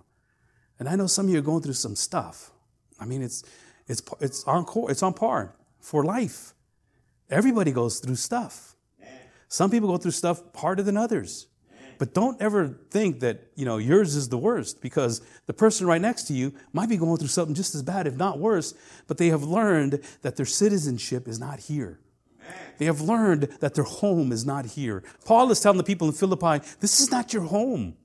And I know some of you are going through some stuff. I mean, it's, it's, it's, on, it's on par for life. Everybody goes through stuff. Some people go through stuff harder than others. But don't ever think that, you know, yours is the worst because the person right next to you might be going through something just as bad, if not worse, but they have learned that their citizenship is not here. They have learned that their home is not here. Paul is telling the people in Philippi, this is not your home.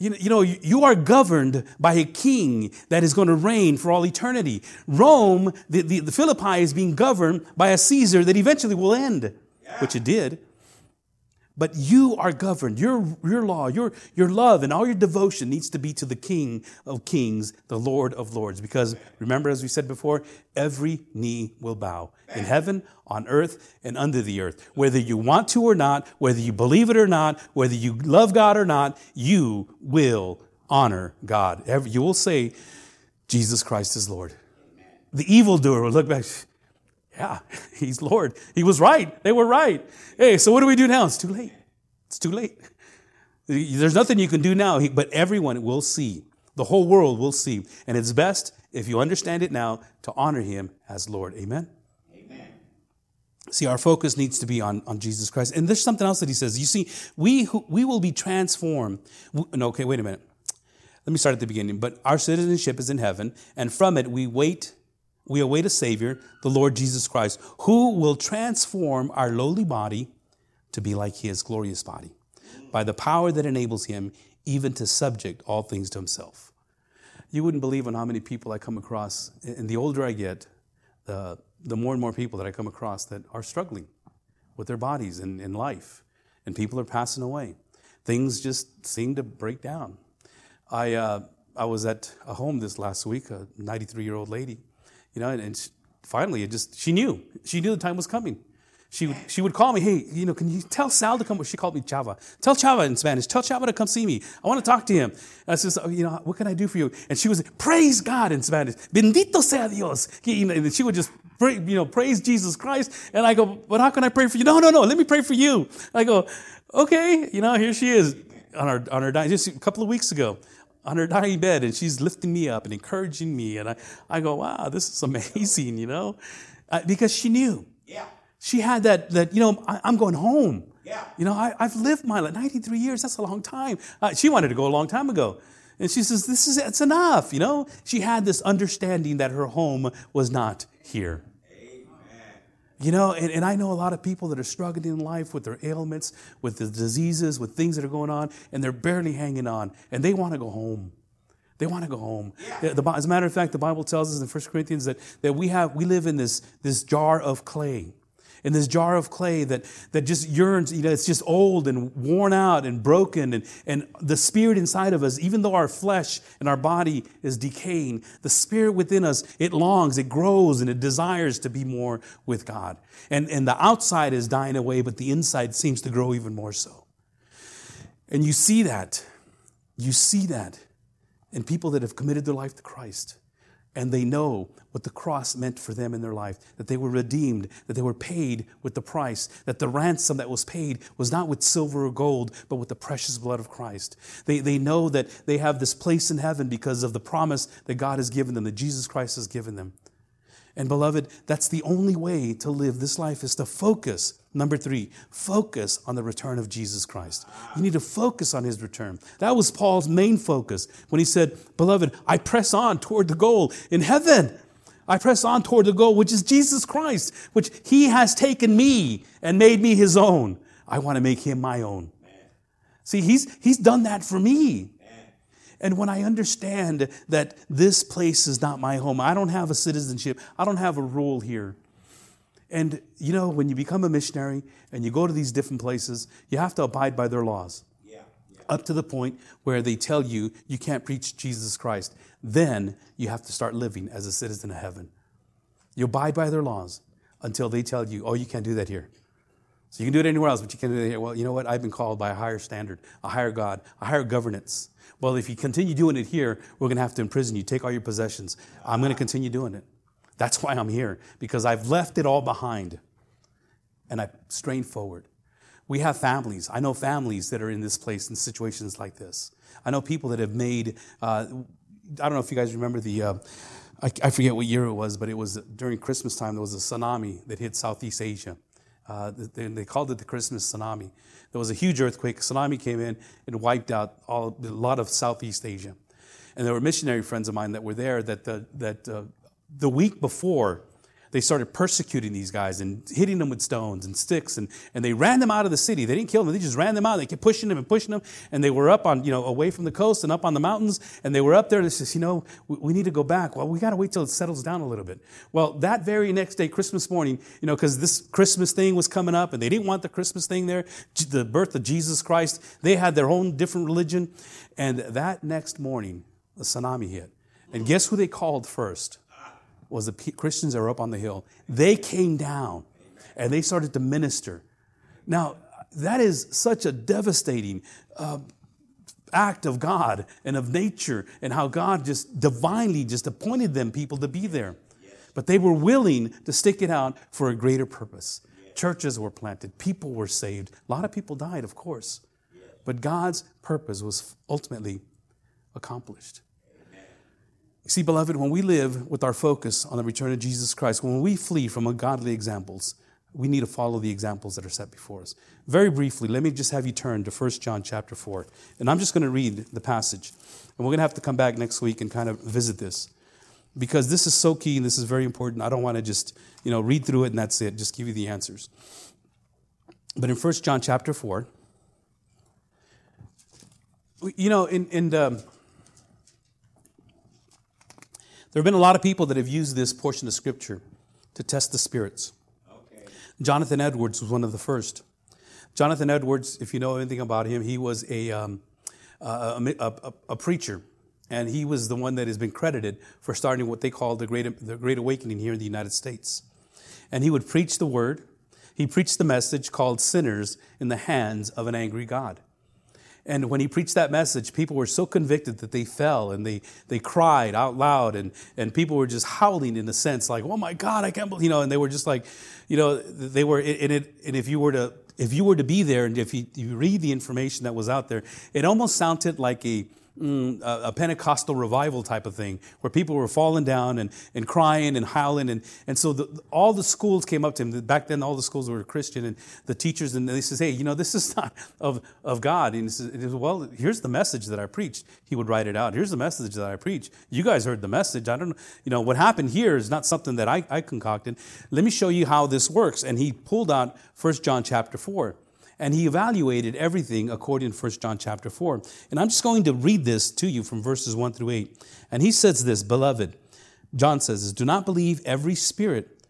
You know, you know, you are governed by a king that is going to reign for all eternity. Rome, the, the, the Philippi is being governed by a Caesar that eventually will end, yeah. which it did. But you are governed. Your, your law, your, your love, and all your devotion needs to be to the King of Kings, the Lord of Lords. Because remember, as we said before, every knee will bow in heaven, on earth, and under the earth. Whether you want to or not, whether you believe it or not, whether you love God or not, you will honor God. You will say, Jesus Christ is Lord. The evildoer will look back, yeah, he's Lord. He was right. They were right. Hey, so what do we do now? It's too late. It's too late. There's nothing you can do now, but everyone will see. The whole world will see. And it's best, if you understand it now, to honor him as Lord. Amen? Amen. See, our focus needs to be on, on Jesus Christ. And there's something else that he says. You see, we, we will be transformed. No, okay, wait a minute. Let me start at the beginning. But our citizenship is in heaven, and from it we wait we await a Savior, the Lord Jesus Christ, who will transform our lowly body to be like His glorious body by the power that enables Him even to subject all things to Himself. You wouldn't believe on how many people I come across, and the older I get, the, the more and more people that I come across that are struggling with their bodies and in life, and people are passing away. Things just seem to break down. I, uh, I was at a home this last week, a 93 year old lady you know, and, and finally it just, she knew. She knew the time was coming. She would, she would call me, hey, you know, can you tell Sal to come? She called me Chava. Tell Chava in Spanish. Tell Chava to come see me. I want to talk to him. I said, oh, you know, what can I do for you? And she was, praise God in Spanish. Bendito sea Dios. You know, and she would just, pray, you know, praise Jesus Christ. And I go, but how can I pray for you? No, no, no. Let me pray for you. I go, okay. You know, here she is on our, on our, just a couple of weeks ago on her dying bed and she's lifting me up and encouraging me. And I, I go, wow, this is amazing, you know, uh, because she knew. Yeah. She had that, that you know, I, am going home. Yeah. You know, I, have lived my life, 93 years, that's a long time. Uh, she wanted to go a long time ago. And she says, this is, it's enough, you know. She had this understanding that her home was not here. You know, and, and I know a lot of people that are struggling in life with their ailments, with the diseases, with things that are going on, and they're barely hanging on, and they want to go home. They want to go home. Yeah. The, as a matter of fact, the Bible tells us in 1 Corinthians that, that we have we live in this, this jar of clay in this jar of clay that, that just yearns, you know, it's just old and worn out and broken. And, and the spirit inside of us, even though our flesh and our body is decaying, the spirit within us, it longs, it grows, and it desires to be more with God. And, and the outside is dying away, but the inside seems to grow even more so. And you see that. You see that in people that have committed their life to Christ and they know what the cross meant for them in their life that they were redeemed, that they were paid with the price, that the ransom that was paid was not with silver or gold, but with the precious blood of Christ. They, they know that they have this place in heaven because of the promise that God has given them, that Jesus Christ has given them. And beloved, that's the only way to live this life is to focus. Number three, focus on the return of Jesus Christ. You need to focus on his return. That was Paul's main focus when he said, Beloved, I press on toward the goal in heaven. I press on toward the goal, which is Jesus Christ, which he has taken me and made me his own. I want to make him my own. See, he's, he's done that for me. And when I understand that this place is not my home, I don't have a citizenship, I don't have a rule here. And you know, when you become a missionary and you go to these different places, you have to abide by their laws. Yeah, yeah. Up to the point where they tell you you can't preach Jesus Christ. Then you have to start living as a citizen of heaven. You abide by their laws until they tell you, oh, you can't do that here. So you can do it anywhere else, but you can't do it here. Well, you know what? I've been called by a higher standard, a higher God, a higher governance. Well, if you continue doing it here, we're going to have to imprison you, take all your possessions. I'm going to continue doing it. That's why I'm here, because I've left it all behind and I strained forward. We have families. I know families that are in this place in situations like this. I know people that have made, uh, I don't know if you guys remember the, uh, I, I, forget what year it was, but it was during Christmas time, there was a tsunami that hit Southeast Asia. Uh, they, they, called it the Christmas tsunami. There was a huge earthquake. A tsunami came in and wiped out all, a lot of Southeast Asia. And there were missionary friends of mine that were there that, the, that uh, the week before they started persecuting these guys and hitting them with stones and sticks and, and they ran them out of the city. They didn't kill them. They just ran them out. They kept pushing them and pushing them and they were up on you know away from the coast and up on the mountains and they were up there and they says you know we, we need to go back. Well we got to wait till it settles down a little bit. Well that very next day christmas morning you know because this christmas thing was coming up and they didn't want the christmas thing there the birth of jesus christ. They had their own different religion and that next morning a tsunami hit. And guess who they called first was the Christians that were up on the hill. They came down and they started to minister. Now, that is such a devastating uh, act of God and of nature and how God just divinely just appointed them people to be there. But they were willing to stick it out for a greater purpose. Churches were planted, people were saved. A lot of people died, of course. But God's purpose was ultimately accomplished. See, beloved, when we live with our focus on the return of Jesus Christ, when we flee from ungodly examples, we need to follow the examples that are set before us. Very briefly, let me just have you turn to 1 John chapter 4. And I'm just going to read the passage. And we're going to have to come back next week and kind of visit this. Because this is so key and this is very important. I don't want to just, you know, read through it and that's it. Just give you the answers. But in 1 John chapter 4, you know, in, in um, there have been a lot of people that have used this portion of Scripture to test the spirits. Okay. Jonathan Edwards was one of the first. Jonathan Edwards, if you know anything about him, he was a, um, a, a, a, preacher, and he was the one that has been credited for starting what they call the Great, the Great Awakening here in the United States. And he would preach the word, he preached the message called Sinners in the Hands of an Angry God. And when he preached that message, people were so convicted that they fell and they, they cried out loud. And, and people were just howling in a sense, like, oh my God, I can't believe, you know, and they were just like, you know, they were, in it, and if you were to, if you were to be there and if you, you read the information that was out there, it almost sounded like a, mm, a, Pentecostal revival type of thing, where people were falling down and, and crying and howling. And, and so the, all the schools came up to him. Back then, all the schools were Christian, and the teachers, and they says, hey, you know, this is not of, of God. And he says, well, here's the message that I preached. He would write it out. Here's the message that I preached. You guys heard the message. I don't know. You know, what happened here is not something that I, I concocted. Let me show you how this works. And he pulled out 1 John chapter 4 and he evaluated everything according to 1 John chapter 4. And I'm just going to read this to you from verses 1 through 8. And he says this, beloved, John says do not believe every spirit,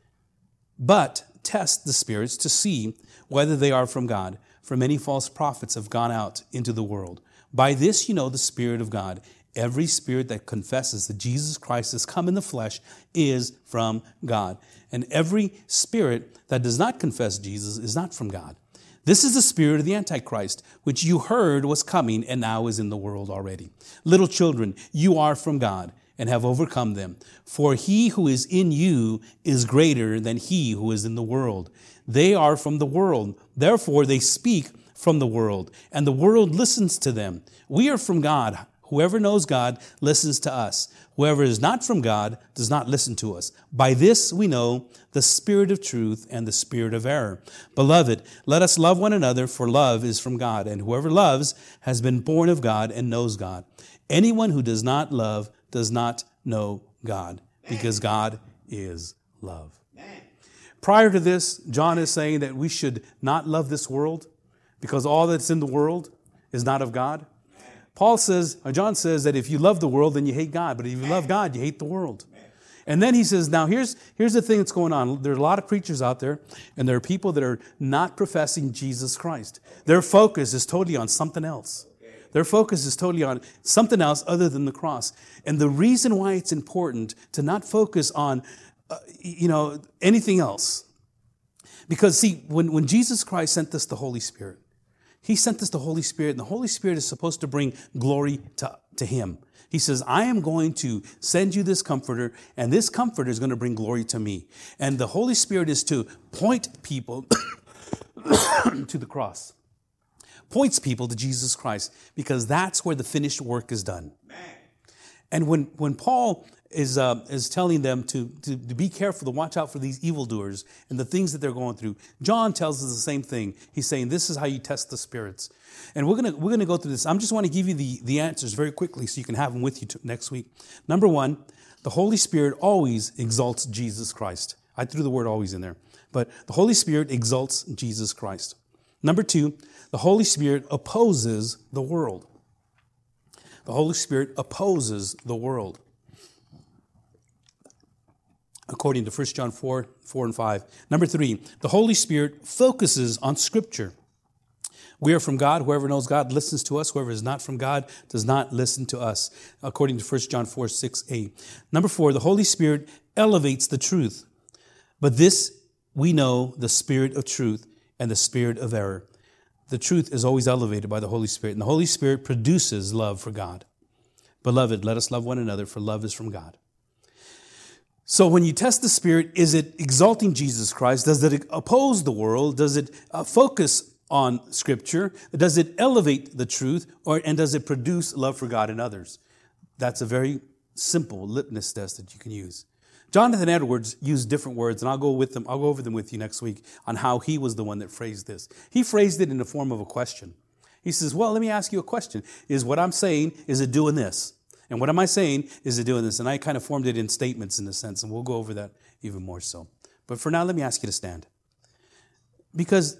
but test the spirits to see whether they are from God. For many false prophets have gone out into the world. By this you know the Spirit of God. Every spirit that confesses that Jesus Christ has come in the flesh is from God. And every spirit that does not confess Jesus is not from God. This is the spirit of the Antichrist, which you heard was coming and now is in the world already. Little children, you are from God and have overcome them. For he who is in you is greater than he who is in the world. They are from the world. Therefore, they speak from the world, and the world listens to them. We are from God. Whoever knows God listens to us. Whoever is not from God does not listen to us. By this we know the spirit of truth and the spirit of error. Beloved, let us love one another, for love is from God, and whoever loves has been born of God and knows God. Anyone who does not love does not know God, because God is love. Prior to this, John is saying that we should not love this world because all that's in the world is not of God. Paul says, or John says that if you love the world, then you hate God. But if you love God, you hate the world. And then he says, now here's, here's the thing that's going on. There are a lot of preachers out there, and there are people that are not professing Jesus Christ. Their focus is totally on something else. Their focus is totally on something else other than the cross. And the reason why it's important to not focus on, uh, you know, anything else. Because see, when, when Jesus Christ sent us the Holy Spirit, He sent us the Holy Spirit, and the Holy Spirit is supposed to bring glory to, to Him. He says, I am going to send you this comforter, and this comforter is going to bring glory to me. And the Holy Spirit is to point people to the cross, points people to Jesus Christ, because that's where the finished work is done. And when, when Paul is, uh, is telling them to, to, to be careful, to watch out for these evildoers and the things that they're going through, John tells us the same thing. He's saying, This is how you test the spirits. And we're going we're gonna go through this. I'm just want to give you the, the answers very quickly so you can have them with you t- next week. Number one, the Holy Spirit always exalts Jesus Christ. I threw the word always in there. But the Holy Spirit exalts Jesus Christ. Number two, the Holy Spirit opposes the world. The Holy Spirit opposes the world. According to 1 John 4, 4 and 5. Number three, the Holy Spirit focuses on Scripture. We are from God. Whoever knows God listens to us. Whoever is not from God does not listen to us, according to 1 John 4, 6a. Number four, the Holy Spirit elevates the truth. But this we know the Spirit of truth and the Spirit of error the truth is always elevated by the Holy Spirit, and the Holy Spirit produces love for God. Beloved, let us love one another, for love is from God. So, when you test the Spirit, is it exalting Jesus Christ? Does it oppose the world? Does it uh, focus on Scripture? Does it elevate the truth? Or, and does it produce love for God and others? That's a very simple litmus test that you can use. Jonathan Edwards used different words, and I'll go with them, I'll go over them with you next week on how he was the one that phrased this. He phrased it in the form of a question. He says, Well, let me ask you a question. Is what I'm saying, is it doing this? And what am I saying? Is it doing this? And I kind of formed it in statements in a sense, and we'll go over that even more so. But for now, let me ask you to stand. Because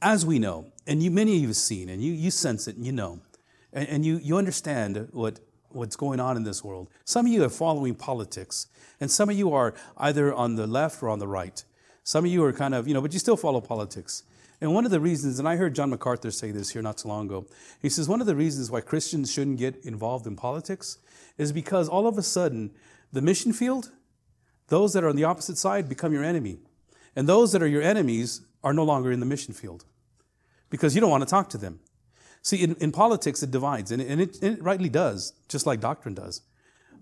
as we know, and you many of you have seen, and you, you sense it and you know, and, and you, you understand what what's going on in this world. Some of you are following politics, and some of you are either on the left or on the right. Some of you are kind of, you know, but you still follow politics. And one of the reasons, and I heard John MacArthur say this here not so long ago, he says one of the reasons why Christians shouldn't get involved in politics is because all of a sudden, the mission field, those that are on the opposite side become your enemy. And those that are your enemies are no longer in the mission field because you don't want to talk to them. See, in, in politics, it divides, and, it, and it, rightly does, just like doctrine does.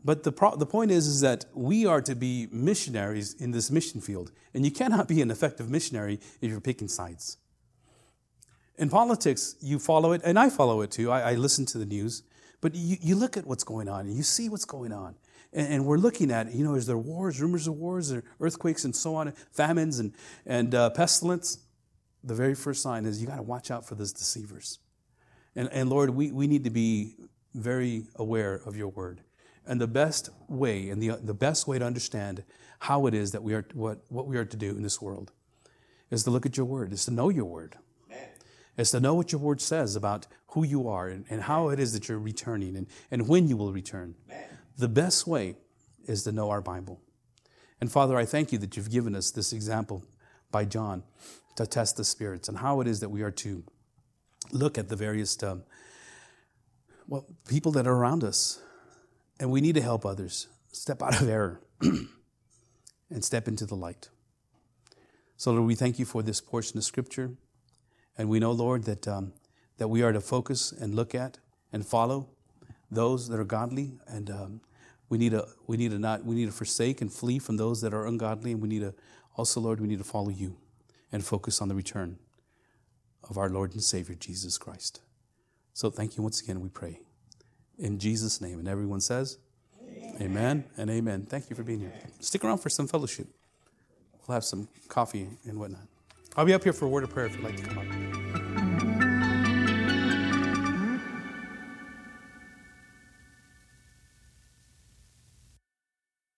But the, pro- the point is, is that we are to be missionaries in this mission field, and you cannot be an effective missionary if you're picking sides. In politics, you follow it, and I follow it too. I, I listen to the news, but you, you look at what's going on, and you see what's going on. And, and we're looking at, you know, is there wars, rumors of wars, or earthquakes, and so on, famines, and, and uh, pestilence? The very first sign is you got to watch out for those deceivers. And, and Lord, we, we need to be very aware of your word. And the best way, and the, the best way to understand how it is that we are, what, what we are to do in this world is to look at your word, is to know your word. Is to know what your word says about who you are and, and how it is that you're returning and, and when you will return. The best way is to know our Bible. And Father, I thank you that you've given us this example by John to test the spirits and how it is that we are to look at the various um, well people that are around us, and we need to help others step out of error and step into the light. So, Lord, we thank you for this portion of Scripture, and we know, Lord, that um, that we are to focus and look at and follow those that are godly, and um, we need to we need to not we need to forsake and flee from those that are ungodly, and we need to also, Lord, we need to follow you and focus on the return of our Lord and Savior, Jesus Christ. So thank you once again, we pray. In Jesus' name. And everyone says, Amen, amen and amen. Thank you for being here. Stick around for some fellowship. We'll have some coffee and whatnot. I'll be up here for a word of prayer if you'd like to come up.